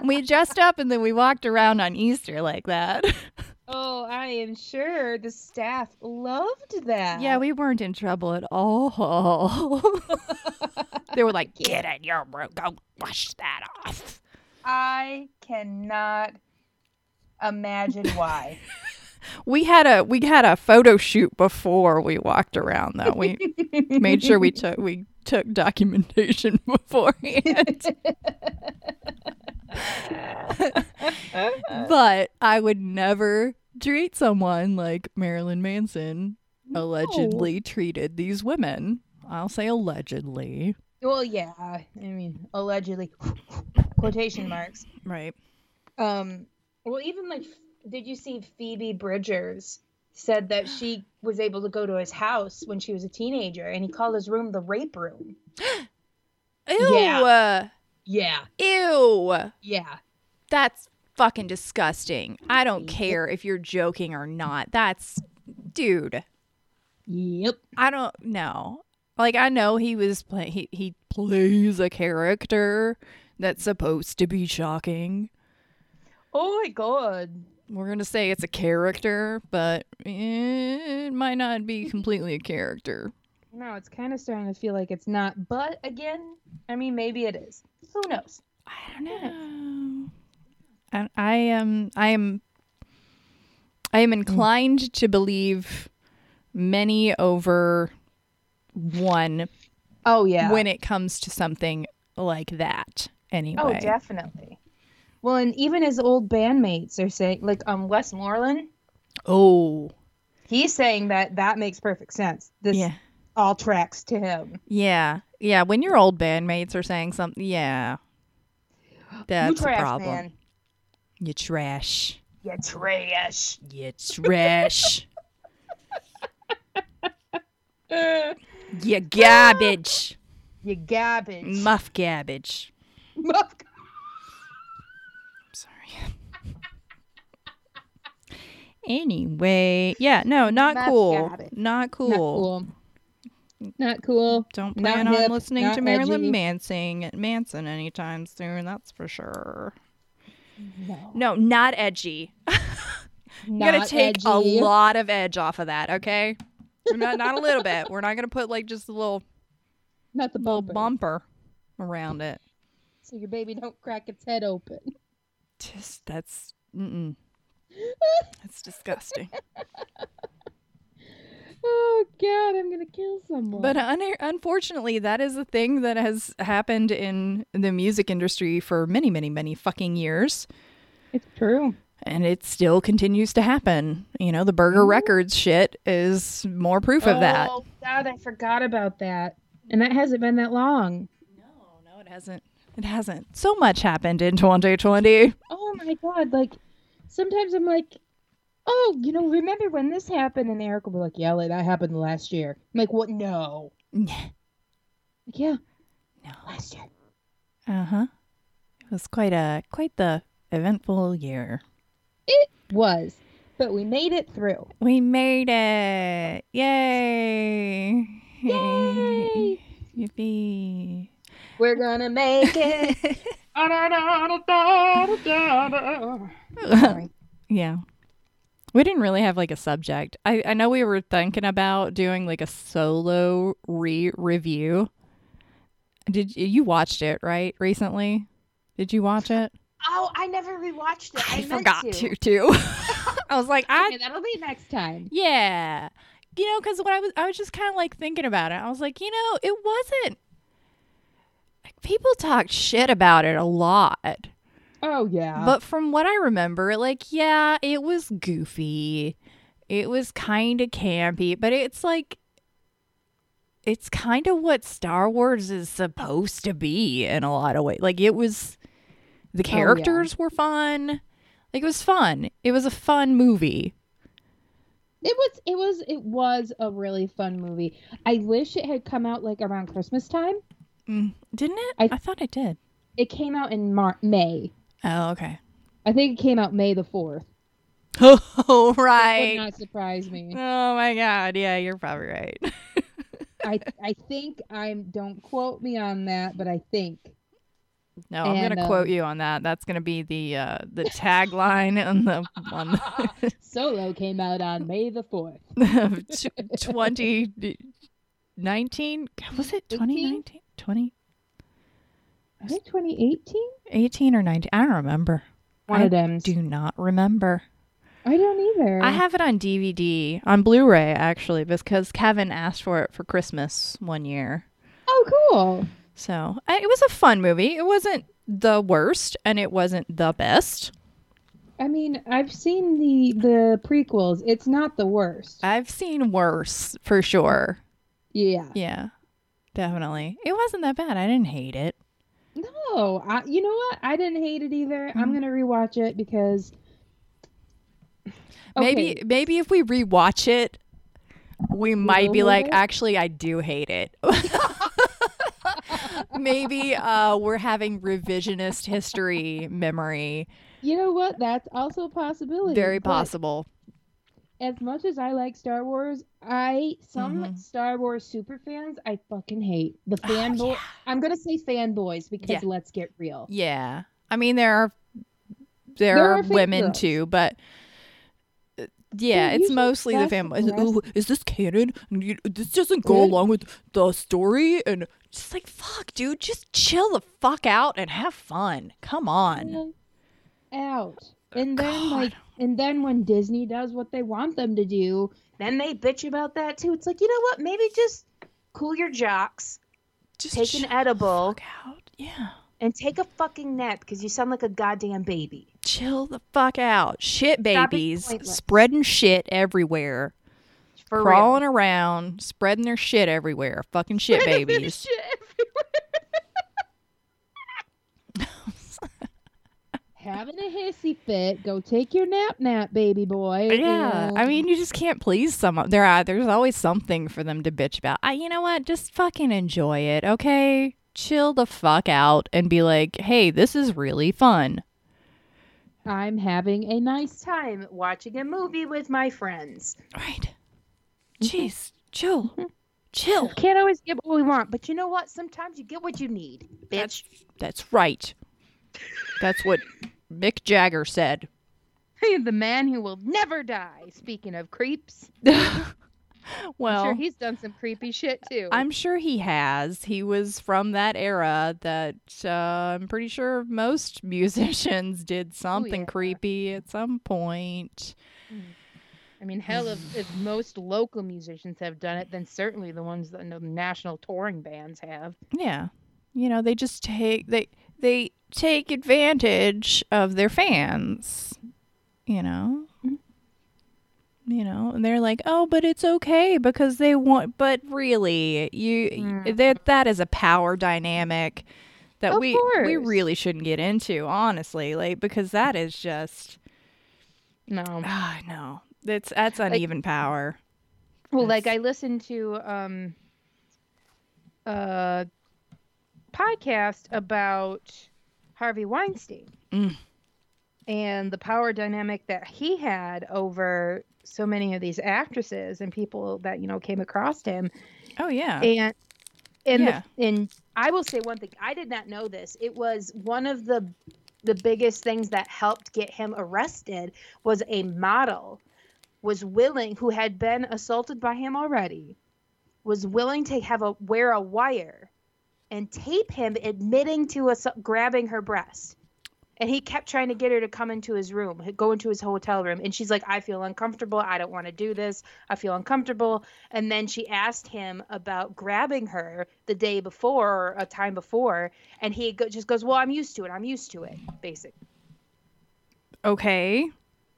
We dressed up and then we walked around on Easter like that. oh, I am sure the staff loved that. Yeah, we weren't in trouble at all. they were like, "Get in your room, go wash that off." I cannot imagine why. We had a we had a photo shoot before we walked around though. We made sure we took we took documentation beforehand. but I would never treat someone like Marilyn Manson allegedly treated these women. I'll say allegedly. Well, yeah. I mean, allegedly, quotation marks. Right. Um. Well, even like, did you see Phoebe Bridgers said that she was able to go to his house when she was a teenager, and he called his room the rape room. Ew. Yeah. Yeah. Ew. Yeah. That's fucking disgusting. I don't care if you're joking or not. That's dude. Yep. I don't know. Like I know he was play he he plays a character that's supposed to be shocking. Oh my god. We're gonna say it's a character, but it might not be completely a character. No, it's kind of starting to feel like it's not. But again, I mean, maybe it is. Who knows? I don't know. I, I am I am I am mm. inclined to believe many over one Oh yeah. when it comes to something like that. Anyway. Oh, definitely. Well, and even his old bandmates are saying, like, um, Wes Borland, Oh. he's saying that that makes perfect sense. This Yeah. all tracks to him. Yeah. Yeah. When your old bandmates are saying something, yeah. That's you a problem. man. You trash. You trash. You trash. You garbage. you garbage. Muff garbage. Muff- Sorry. Anyway, yeah, no, mm, not Muff cool. Not cool. Not cool. Not cool. Don't Not plan on hip, listening not to Marilyn edgy. Manson Manson anytime soon, that's for sure. No. No, not edgy. Not gotta take edgy. a lot of edge off of that, okay? not not a little bit. We're not gonna put like just a little Not the little bumper. bumper around it. So your baby don't crack its head open. Just that's mm-mm. That's disgusting. Oh God, I'm gonna kill someone. But un- unfortunately, that is a thing that has happened in the music industry for many, many, many fucking years. it's true. And it still continues to happen. You know, the Burger Ooh. Records shit is more proof of that. Oh God, I forgot about that. And that hasn't been that long. No, no, it hasn't. It hasn't. So much happened in 2020. Oh my God, like sometimes I'm like, oh, you know, remember when this happened? And Eric will be like, yeah, like, that happened last year. I'm like, what? No. no. Like, yeah, No. last year. Uh huh. It was quite a quite the eventful year. It was, but we made it through. We made it! Yay! Yay! Yippee! We're gonna make it. Sorry. yeah. We didn't really have like a subject. I, I know we were thinking about doing like a solo re review. Did you, watched it right recently? Did you watch it? Oh, I never rewatched it. I, I, forgot to. to too. I was like, I Okay, that'll be next time. yeah, you know, because when I was I was just kind of like thinking about it. I was like, you know, it wasn't. Like, people talked shit about it a lot. Oh yeah. But from what I remember, like, yeah, it was goofy. It was kind of campy, but it's like it's kind of what Star Wars is supposed to be in a lot of ways. Like it was the Oh, yeah. characters were fun. Like it was fun. It was a fun movie. It was it was it was a really fun movie. I wish it had come out like around Christmas time. Mm, didn't it? I, I- thought it did. It came out in Mar- May. Oh, okay. I think it came out May the 4th. Oh, Would right. not surprise me. Oh my god. Yeah, you're probably right. I I think I'm don't quote me on that, but I think No, I'm And, gonna um, quote you on that. That's gonna be the uh, the tagline on the on Solo came out on May the 4th. twenty nineteen. Was it 2019? 2018 I think 2018. or nineteen? I don't remember. One I of them. Do not remember. I don't either. I have it on DVD on Blu-ray actually because Kevin asked for it for Christmas one year. Oh, cool. So I, it was a fun movie. It wasn't the worst and it wasn't the best. I mean, I've seen the the prequels. It's not the worst. I've seen worse for sure. Yeah. Yeah, definitely. It wasn't that bad. I didn't hate it. No, I, you know what? I didn't hate it either. Mm-hmm. I'm gonna rewatch it because Maybe Okay, maybe if we rewatch it, we might be like, actually, I do hate it. maybe uh, we're having revisionist history memory. you know what? That's also a possibility. Very possible. As much as I like Star Wars, I some Mhm. Star Wars super fans I fucking hate the Oh, fanboy. yeah. I'm gonna say fanboys because Yeah. let's get real. Yeah. I mean, there are there, There are, are women girls. too, but uh, yeah, They're it's mostly the less family. aggressive. Ooh, is this canon? This doesn't go along with the story, and just like fuck, dude, just chill the fuck out and have fun. Come on. out. And then God. like and then when Disney does what they want them to do, then they bitch about that too. It's like, you know what? Maybe just cool your jocks, Just take an edible, the fuck out. Yeah. and take a fucking nap because you sound like a goddamn baby. Chill the fuck out. Shit babies spreading shit everywhere. For crawling around, spreading their shit everywhere. Fucking shit babies. Shit Having a hissy fit, go take your nap nap, baby boy. Yeah, I mean, you just can't please someone. There, are, there's always something for them to bitch about. I, you know what? Just fucking enjoy it, okay? Chill the fuck out and be like, hey, this is really fun. I'm having a nice time watching a movie with my friends. Right? Jeez, chill, chill. Can't always get what we want, but you know what? Sometimes you get what you need, bitch. That's right. That's what Mick Jagger said. the man who will never die. Speaking of creeps, well, I'm sure he's done some creepy shit too. I'm sure he has. He was from that era that uh, I'm pretty sure most musicians did something yeah. creepy at some point. I mean, hell, if, if most local musicians have done it, then certainly the ones that the national touring bands have. Yeah. You know, they just take they they take advantage of their fans. You know? You know, and they're like, "Oh, but it's okay because they want but really, you Mm. that that is a power dynamic that Of we we really shouldn't get into, honestly, like because that is just No. ah, no. That's that's uneven power. Well, like I listened to um a podcast about Harvey Weinstein Mm. and the power dynamic that he had over so many of these actresses and people that you know came across him Oh yeah. and and Yeah. the, and I will say one thing I did not know this it was one of the the biggest things that helped get him arrested was a model was willing who had been assaulted by him already was willing to have a wear a wire and tape him admitting to us grabbing her breast and he kept trying to get her to come into his room go into his hotel room and she's like i feel uncomfortable i don't want to do this i feel uncomfortable and then she asked him about grabbing her the day before or a time before and he go- just goes well i'm used to it i'm used to it basically okay.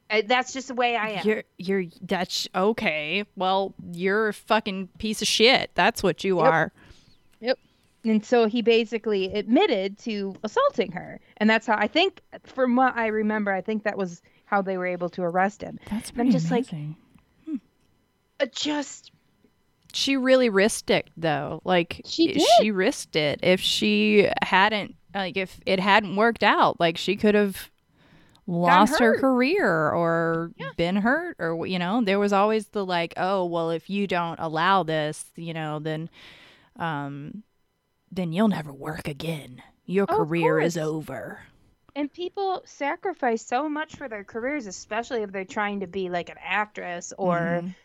Uh, That's just the way I am. You're you're that's okay. Well, you're a fucking piece of shit. That's what you Yep. are. And so he basically admitted to assaulting her. And that's how I think, from what I remember, I think that was how they were able to arrest him. That's And I'm just like- amazing. Uh, just, she really risked it though. Like She did. she risked it. If she hadn't like if it hadn't worked out, like she could have lost her career or Yeah. been hurt or you know, there was always the like, oh, well if you don't allow this, you know, then um then you'll never work again. Your Oh, career is over. and people sacrifice so much for their careers, especially if they're trying to be like an actress or. Mhm.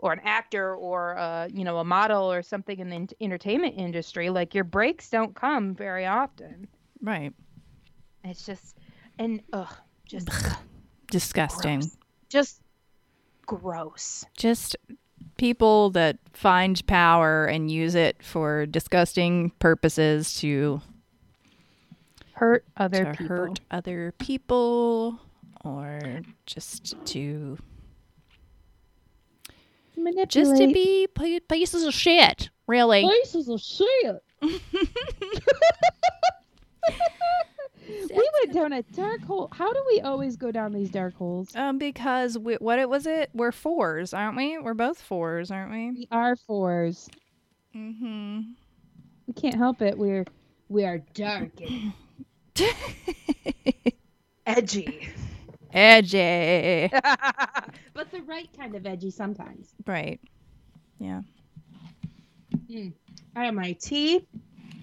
Or an actor, or uh, you know, a model, or something in the ent- entertainment industry. Like your breaks don't come very often. Right. It's just, and ugh, just, Disgusting. Gross. just gross. just people that find power and use it for disgusting purposes to, Hurt other to people. hurt other people or just to Manipulate. just to be pi- pieces of shit really places of shit. we went down a dark hole. How do we always go down these dark holes? um because we, what it was it we're fours aren't we we're both fours aren't we We are fours. mm-hmm We can't help it. We're we are dark and edgy, edgy but the right kind of edgy sometimes. right yeah I have my tea.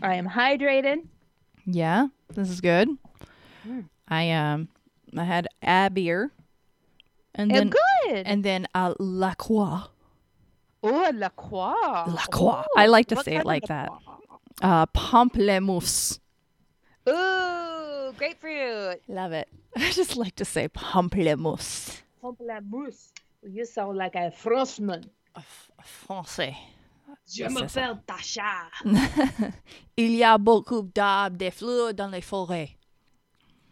I am hydrated. Yeah, this is good. Mm. I um I had a beer and then good. and then a La Croix. oh, La Croix. La Croix. I like to say it like that. Uh pamplemousse. Ooh, grapefruit. Love it. I just like to say pamplemousse. Pamplemousse. You sound like a Frenchman. Uh, Français. Je m'appelle Tasha. Il y a beaucoup d'arbres des fleurs dans les forêts.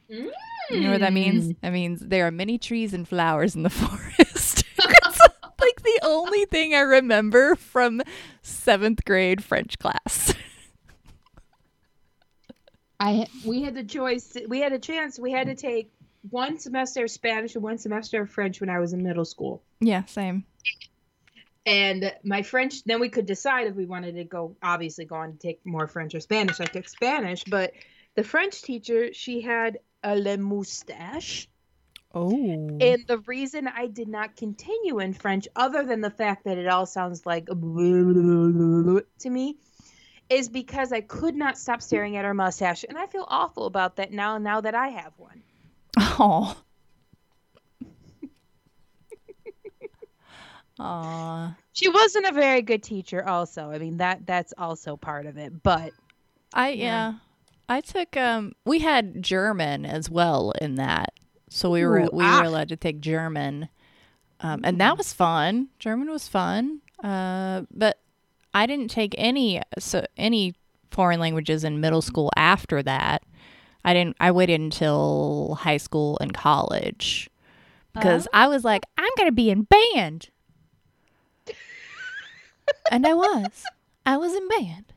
Hmm. You know what that means? That means there are many trees and flowers in the forest. it's like the only thing I remember from seventh grade French class. I we had the choice. We had a chance. We had to take one semester of Spanish and one semester of French when I was in middle school. yeah, same. And my French, then we could decide if we wanted to go, obviously, go on to take more French or Spanish. I took Spanish, but the French teacher, she had a le moustache. Oh. And the reason I did not continue in French, other than the fact that it all sounds like to me, is because I could not stop staring at her mustache, and I feel awful about that now. Now that I have one, Oh. Aw. she wasn't a very good teacher. Also, I mean that that's also part of it. But I Yeah. yeah. I took um we had German as well in that. So we were Ooh, we ah. were allowed to take German. Um and that was fun. German was fun. Uh but I didn't take any so any foreign languages in middle school after that. I didn't I waited until high school and college because I was like I'm going to be in band. And I was. I was in band.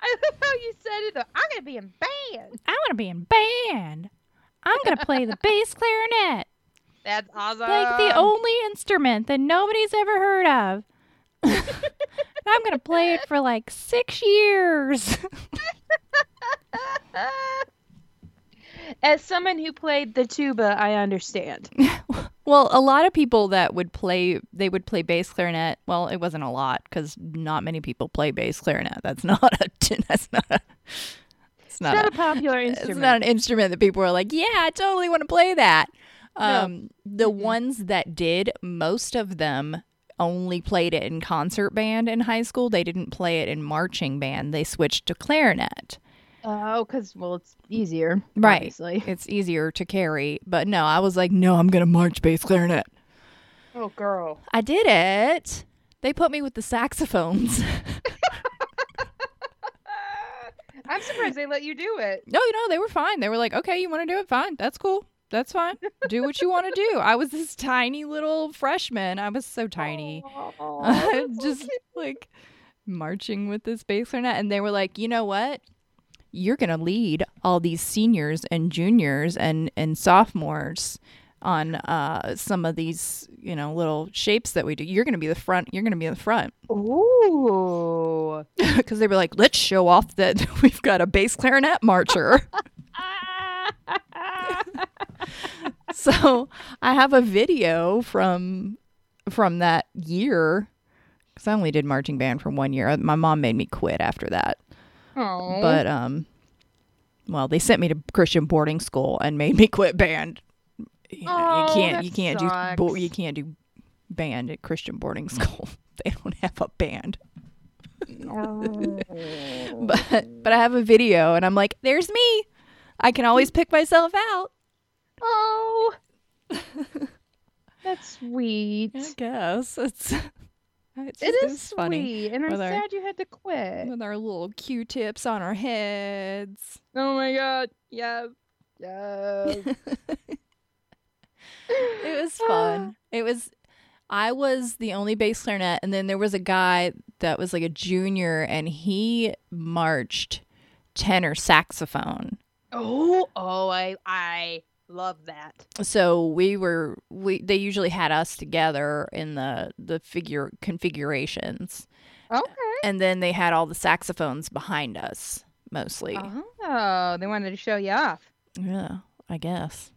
I love how you said it. Though. I'm gonna be in band. I want to be in band. I'm going to play the bass clarinet, That's awesome. like the only instrument that nobody's ever heard of. I'm going to play it for like six years. As someone who played the tuba, I understand. well, a lot of people that would play, they would play bass clarinet. Well, it wasn't a lot because not many people play bass clarinet. That's not a. That's not a. It's It's not, not a, a popular instrument. It's not an instrument that people are like, yeah, I totally want to play that. No. Um, the Mm-mm. ones that did, most of them only played it in concert band in high school. They didn't play it in marching band. They switched to clarinet. Uh, oh, because well, it's easier, Right. Obviously. It's easier to carry. But no, I was like, no, I'm gonna march bass clarinet. Oh, girl. I did it. They put me with the saxophones. I'm surprised they let you do it. no, you know, they were fine. They were like, okay, you want to do it? Fine. That's cool. That's fine. Do what you want to do. I was this tiny little freshman. I was so tiny. Just like marching with this bass clarinet and they were like you know what you're gonna lead all these seniors and juniors and and sophomores on uh some of these you know little shapes that we do. You're gonna be the front you're gonna be in the front. Ooh. because they were like let's show off that we've got a bass clarinet marcher. So i have a video from from that year because i only did marching band for one year. My mom made me quit after that Oh. but um well they sent me to christian boarding school and made me quit band. You, know, you Oh, can't you can't do bo- you can't do band at christian boarding school. They don't have a band. But but i have a video and i'm like there's me. I can always pick myself out. Oh. That's sweet. i guess. It's it's, It just- is funny sweet, and I'm with our- sad you had to quit. with our little q-tips on our heads Oh my god. Yes. Yes. it was fun. It was. I was the only bass clarinet, and then there was a guy that was like a junior, and he marched tenor saxophone. oh, oh, I I love that. So we were we. They usually had us together in the the figure configurations, Okay. and then they had all the saxophones behind us mostly. Oh, they wanted to show you off. Yeah, I guess.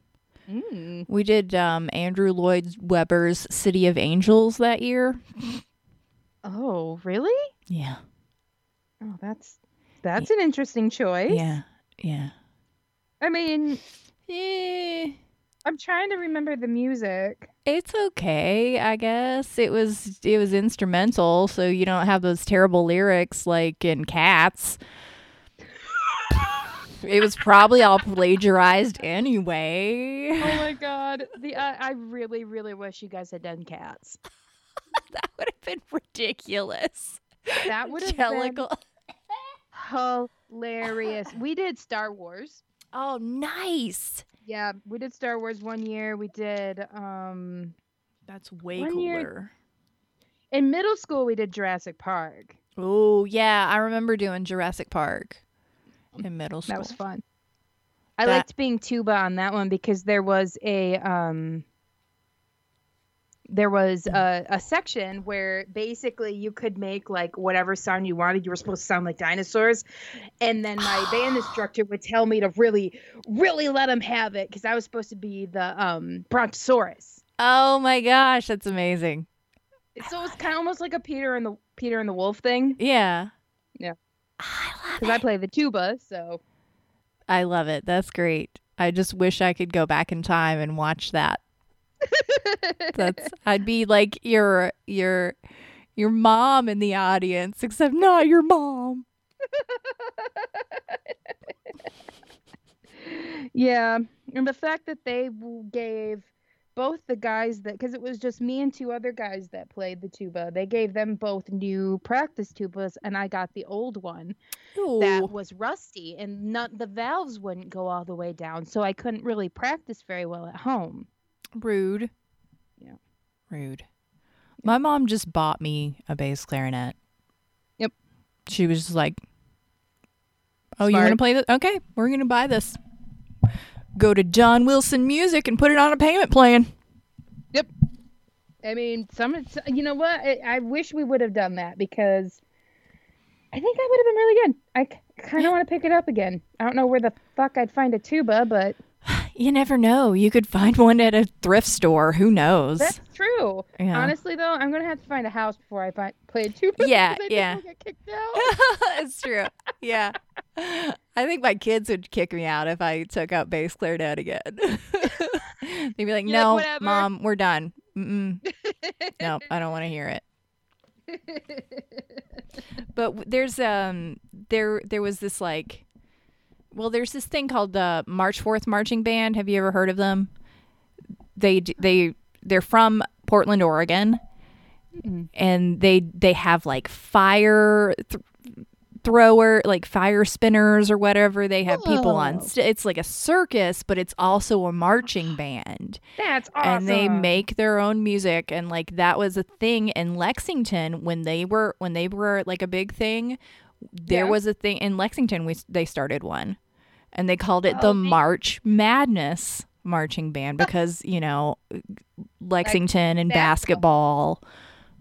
Mm. We did um, Andrew Lloyd Webber's City of Angels that year. Oh, really? Yeah. Oh, that's that's an interesting choice. Yeah. Yeah. I mean, Eh, I'm trying to remember the music. it's okay, I guess. It was it was instrumental, so you don't have those terrible lyrics like in Cats. it was probably all plagiarized anyway. Oh my god. The uh, I really really wish you guys had done cats. that would have been ridiculous. That would have been hilarious. We did Star Wars. Oh, nice. Yeah, we did Star Wars one year. We did um That's way One year- cooler. in middle school we did Jurassic Park. Oh, yeah, I remember doing Jurassic Park in middle school. That was fun. I That- liked being tuba on that one because there was a um there was a, a section where basically you could make like whatever sound you wanted. You were supposed to sound like dinosaurs, and then my band instructor would tell me to really, really let him have it because I was supposed to be the um Brontosaurus. Oh my gosh, that's amazing. So it's kind of almost like a Peter and the Peter and the Wolf thing Yeah. Yeah. I love because I it. play the tuba. So I love it. That's great. I just wish I could go back in time and watch that. That's I'd be like your your your mom in the audience, except not your mom. Yeah, and the fact that they gave both the guys that because it was just me and two other guys that played the tuba. They gave them both new practice tubas, and I got the old one that was rusty, and not the valves wouldn't go all the way down, so I couldn't really practice very well at home. Rude. Yeah. Rude. My mom just bought me a bass clarinet. Yep. She was just like, "Oh, you're gonna play this? Okay, we're gonna buy this. Go to John Wilson Music and put it on a payment plan." Yep. I mean, some you know what? I, I wish we would have done that because I think that would have been really good. I kind of want to pick it up again. I don't know where the fuck I'd find a tuba, but You never know. You could find one at a thrift store. Who knows? That's true. Yeah. Honestly, though, I'm gonna have to find a house before I find, play a tuba. Yeah, yeah. get kicked out. it's true. Yeah. I think my kids would kick me out if I took out bass clarinet again. They'd be like, You're "No, "Whatever." mom, we're done. No, I don't want to hear it." But there's um there there was this like, well, there's this thing called the March Fourth Marching Band. Have you ever heard of them? They they they're from Portland, Oregon, Mm-mm. and they they have like fire th- thrower, like fire spinners or whatever. They have people on. Oh. St- it's like a circus, but it's also a marching band. That's awesome. and they make their own music and like that was a thing in Lexington when they were when they were like a big thing there Yeah. was a thing in Lexington we they started one and they called it Oh, the neat. March Madness marching band because you know Lexington and basketball.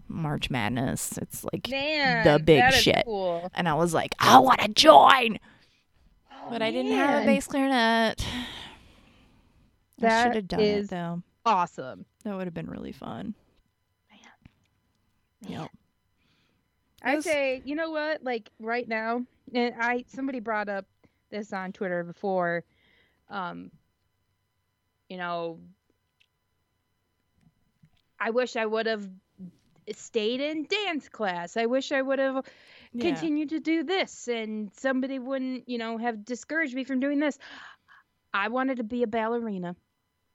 March Madness it's like Man, the big shit. Cool. and I was like I want to join Oh, but I didn't have a bass clarinet I That should have done is- it though Awesome. that would have been really fun Man. yep I'd say, you know what? Like right now, and I somebody brought up this on Twitter before. Um, you know, I wish I would have stayed in dance class. I wish I would have Yeah. continued to do this, and somebody wouldn't, you know, have discouraged me from doing this. I wanted to be a ballerina.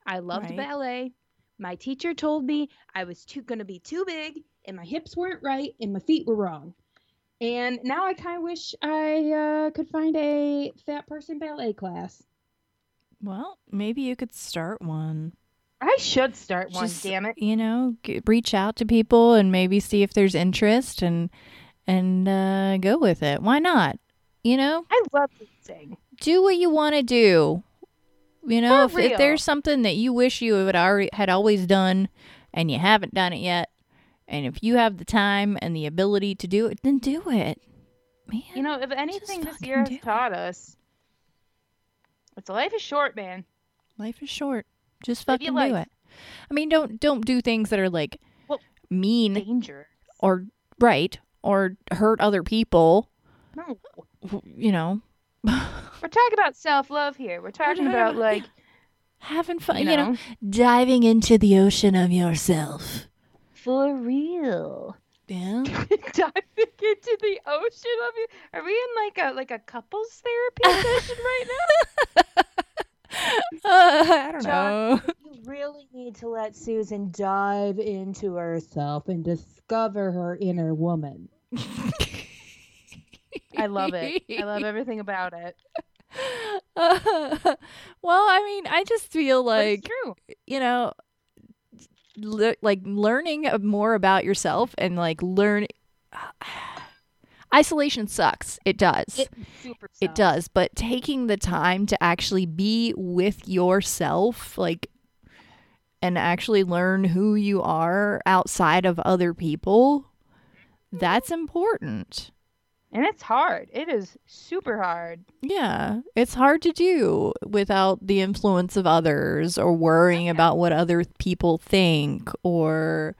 I loved Right. ballet. My teacher told me I was too going to be too big, and my hips weren't right, and my feet were wrong. And now I kind of wish I uh, could find a fat person ballet class. Well, maybe you could start one. I should start one. Just, damn it! You know, g reach out to people and maybe see if there's interest and and uh, go with it. Why not? You know, I love to sing. do what you want to do. You know, if, if there's something that you wish you had already had always done and you haven't done it yet, and if you have the time and the ability to do it, then do it. Man, You know, if anything this year has it. taught us, it's life is short, man. life is short. Just Live fucking do life. it. I mean, don't don't do things that are like Well, mean Danger. or right or hurt other people No, you know we're talking about self love here. We're talking talking about about- like having fun you you know, know diving into the ocean of yourself for real. yeah diving into the ocean of you. Are we in like a like a couples therapy session right now? uh, i don't John- know You really need to let Susan dive into herself and discover her inner woman. I love it. I love everything about it. Uh, well i mean i just feel like true. you know le- like learning more about yourself and like learn isolation sucks. It does. It super It does, but taking the time to actually be with yourself, like, and actually learn who you are outside of other people, mm-hmm. that's important. And it's hard. It is super hard. Yeah, it's hard to do without the influence of others or worrying about what other people think or,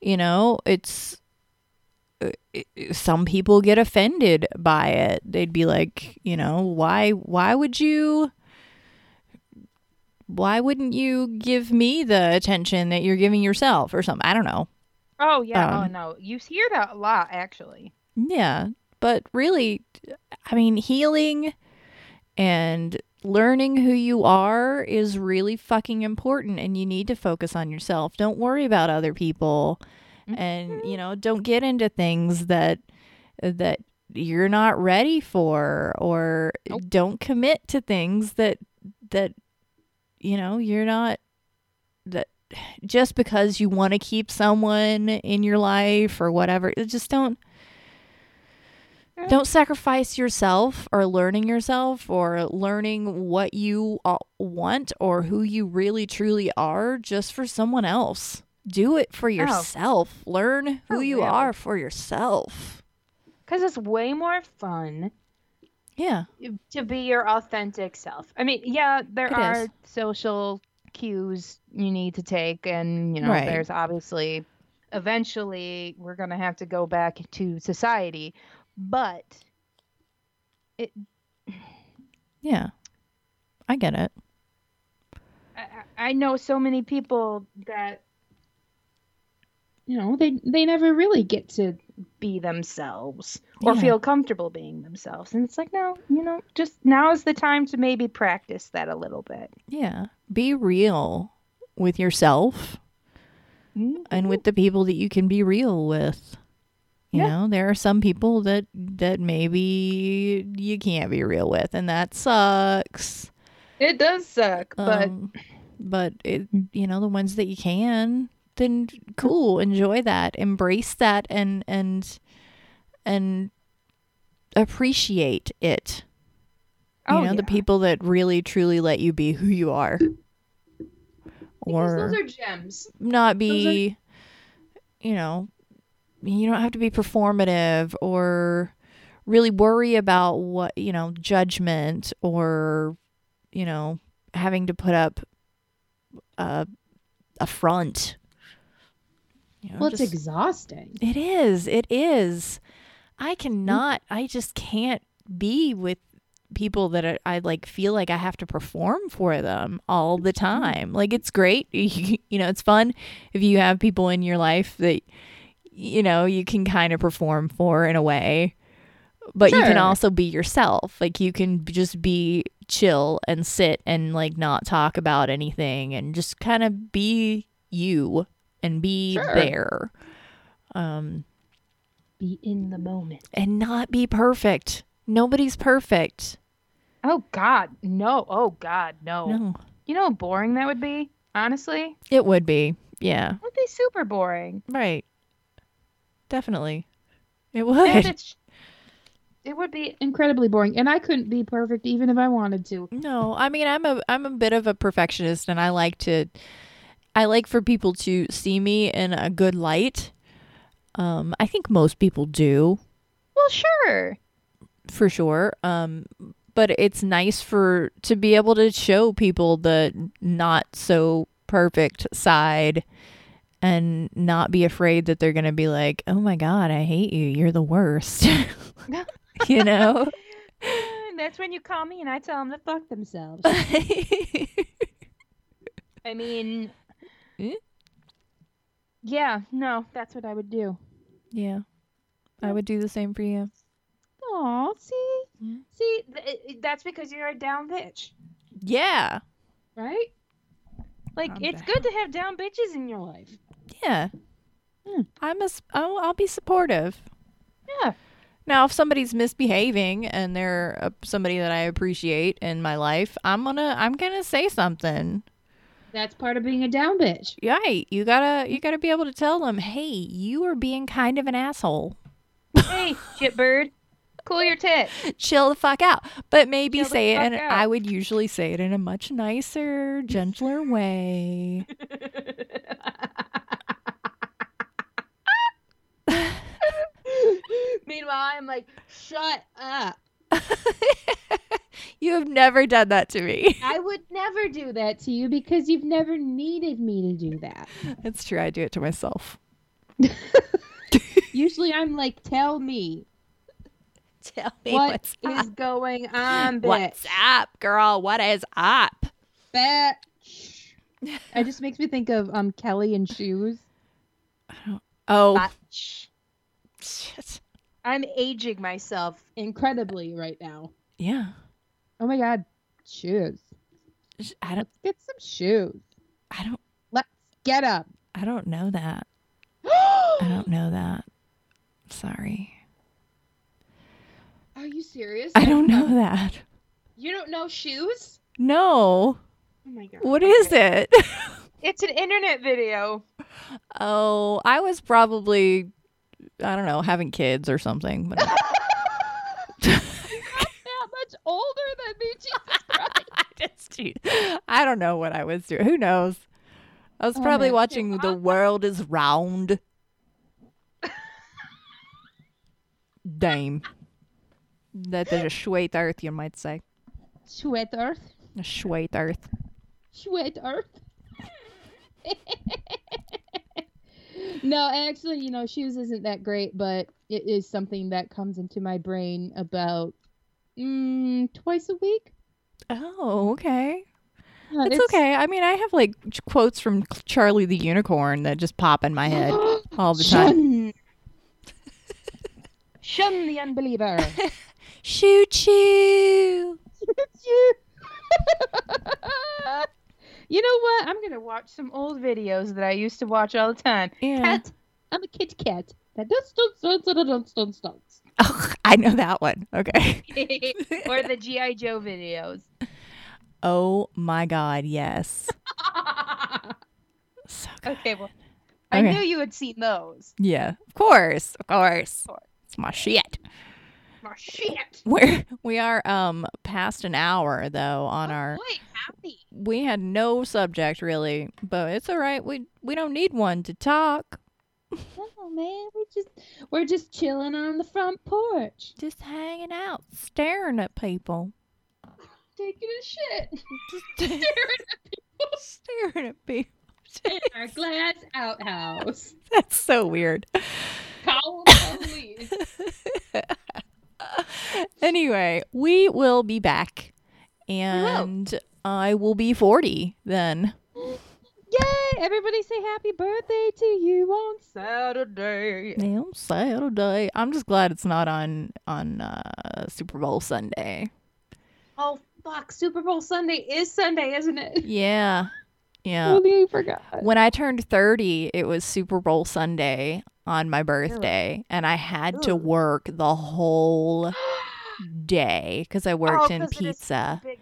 you know, it's. uh, it- Some people get offended by it. They'd be like, you know, why? Why would you? Why wouldn't you give me the attention that you're giving yourself or something? I don't know. Oh yeah. oh Um, no. You hear that a lot actually. Yeah, but really, I mean, healing and learning who you are is really fucking important, and you need to focus on yourself. Don't worry about other people, and mm-hmm. you know, don't get into things that that you're not ready for, or Nope. don't commit to things that that you know you're not that just because you want to keep someone in your life or whatever just don't don't sacrifice yourself or learning yourself or learning what you uh, want or who you really truly are just for someone else. Do it for yourself. Learn who For you real. are for yourself. Because it's way more fun Yeah. to be your authentic self. I mean, yeah, there It are is. social cues you need to take, and you know, Right. there's obviously eventually we're gonna have to go back to society, but it. Yeah. I get it. I, I I know so many people that you know they they never really get to be themselves or Yeah. feel comfortable being themselves and it's like no you know just now is the time to maybe practice that a little bit Yeah. Be real with yourself Mm-hmm. and with the people that you can be real with. You Yeah. know, there are some people that that maybe you can't be real with, and that sucks. It does suck, but Um, but it, you know, the ones that you can, then cool, enjoy that, embrace that, and and and appreciate it. You oh, know, the people that really truly let you be who you are, Because or those are gems. not those are- be, you know, you don't have to be performative or really worry about what you know judgment or you know having to put up a a front. You know, Well, it's just- exhausting. it is. It is. I cannot. Mm. I just can't be with people that I, I like feel like I have to perform for them all the time. Like it's great. you know, it's fun if you have people in your life that you know you can kind of perform for in a way. But you can also be yourself. Like you can just be chill and sit and like not talk about anything and just kind of be you and be Sure. there. Um Be in the moment. and not be perfect. Nobody's perfect. Oh God, no. Oh God, no. No. You know how boring that would be. Honestly, It would be. Yeah. it would be super boring. Right. Definitely. It would. it would be incredibly boring, and I couldn't be perfect even if I wanted to. No, I mean I'm a I'm a bit of a perfectionist and I like to I like for people to see me in a good light. Um I think most people do. Well, sure. for sure. Um, but it's nice for to be able to show people the not so perfect side and not be afraid that they're gonna be like, "Oh my god, I hate you. You're the worst." you know. And that's when you call me and I tell them to fuck themselves. I mean, Eh? yeah, no, that's what I would do. yeah, I would do the same for you. Aw, see, Yeah. see, th- that's because you're a down bitch, Yeah, right? Like I'm it's down. good to have down bitches in your life. Yeah. Hmm. I'm a. I'll, I'll be supportive. Yeah, Now, if somebody's misbehaving and they're uh, somebody that I appreciate in my life, I'm gonna I'm gonna say something. that's part of being a down bitch. Right. You gotta you gotta be able to tell them, hey, you are being kind of an asshole. hey, shitbird, cool your tits. Chill the fuck out. But maybe Chill say it and. I would usually say it in a much nicer, gentler way. Meanwhile, I'm like, shut up. you have never done that to me. I would never do that to you because you've never needed me to do that. It's true, I do it to myself. Usually I'm like, tell me Tell me what what's is up. going on, bitch. What's up, girl? What is up? Bitch. It just makes me think of um Kelly and shoes. Oh shit. I'm aging myself incredibly right now. Yeah. Oh my god, shoes. I don't Let's get some shoes. I don't Let's get up. I don't know that. I don't know that. Sorry. Are you serious? I don't know um, that. You don't know shoes? No. Oh my god. What is it? It's an internet video. oh, I was probably I don't know, having kids or something. But that much older than me, Jesus Christ. I just I don't know what I was doing. Who knows? I was Oh, probably man. watching The World is Round. Dame. That is a sweet earth, you might say. Sweat earth. A sweet earth. Sweat earth. no, actually, you know, shoes isn't that great, but it is something that comes into my brain about mm, twice a week. Oh, okay. Yeah, It's, okay. I mean, I have like quotes from Charlie the Unicorn that just pop in my head all the time. Shun. Shun the unbeliever. Shoo choo. you. You know what? I'm gonna watch some old videos that I used to watch all the time. Yeah. Cat I'm a kid cat. That does don't don't don't don't don't don't. Oh, I know that one. Okay. or the GI Joe videos. Oh my God, yes. So good. okay, well, I Okay. knew you had seen those. Yeah, of course, of course. Of course. It's my shit. Shit. We're we are um past an hour though on Oh, our. boy, happy. We had no subject really, but it's all right. We we don't need one to talk. Oh man, we just we're just chilling on the front porch, Just hanging out, staring at people. taking a shit, Just staring at people, staring at people. in our glass outhouse. That's so weird. Call the police. anyway, we will be back, and I will be forty then. Yay! Everybody say happy birthday to you on Saturday. Yeah, Saturday. I'm just glad it's not on on uh, Super Bowl Sunday. Oh fuck! Super Bowl Sunday is Sunday, isn't it? Yeah, yeah. Oh, forgot. When I turned 30, it was Super Bowl Sunday on my birthday, and I had to work the whole day because I worked oh, in pizza. Pizza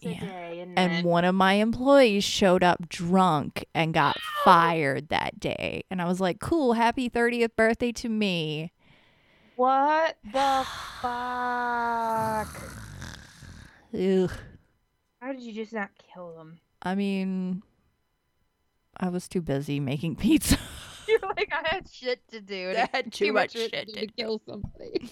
Yeah. and, And one of my employees showed up drunk and got fired that day. And I was like, cool, happy 30th birthday to me. what the fuck? Ugh. How did you just not kill them? I mean, I was too busy making pizza. You're like, I had shit to do. I had too much shit to to kill somebody.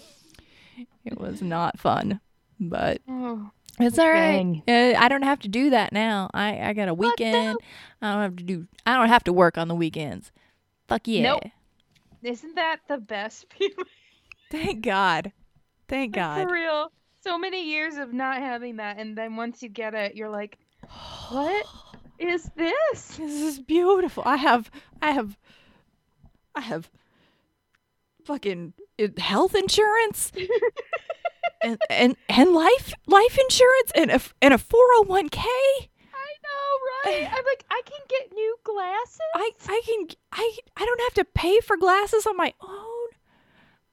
it was not fun, but Oh, it's all right. Dang. Uh, I don't have to do that now. I, I got a weekend. I don't have to do. I don't have to work on the weekends. Fuck yeah! Nope. isn't that the best feeling? Thank God. Thank God. For real. So many years of not having that, and then once you get it, you're like, what is this? This is beautiful. I have, I have, I have fucking uh, health insurance and, and and life life insurance and a and a four hundred one k. I know, right? I'm like, I can get new glasses. I I can I I don't have to pay for glasses on my own.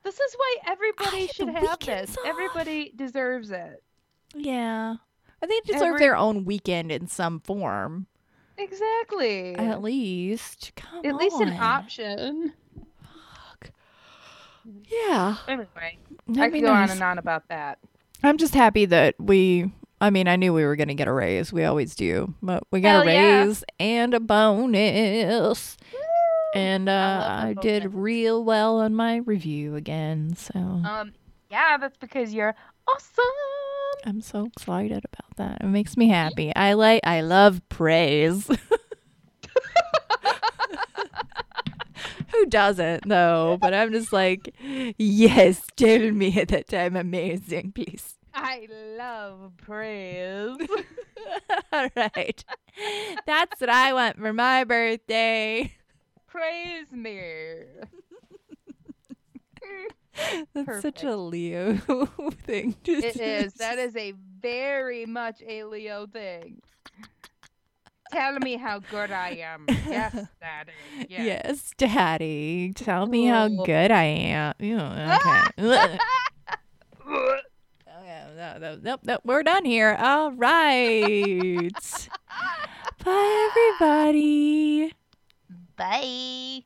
This is why everybody should have this. off. Everybody deserves it. Yeah, I think they deserve Every- their own weekend in some form, Exactly. at least. Come At least an option. Fuck. Yeah, Anyway, that'd I could go on and on about that. I'm just happy that we. I mean, I knew we were gonna get a raise. We always do, but we got Hell a yeah. raise and a bonus. And uh, I, a did real well on my review again. So Um, yeah, that's because you're awesome. I'm so excited about that. It makes me happy. I like. I love praise. Who doesn't though? But I'm just like, yes, tell me that I'm amazing, please. I love praise. All right. That's what I want for my birthday. praise me. That's such a Leo thing to It is. That is a very much a Leo thing. Tell me how good I am. Yes, Daddy. Yes. Yes, Daddy. Tell me how Oh. good I am. Okay, no, no, nope, nope, we're done here. All right. Bye, everybody. Bye.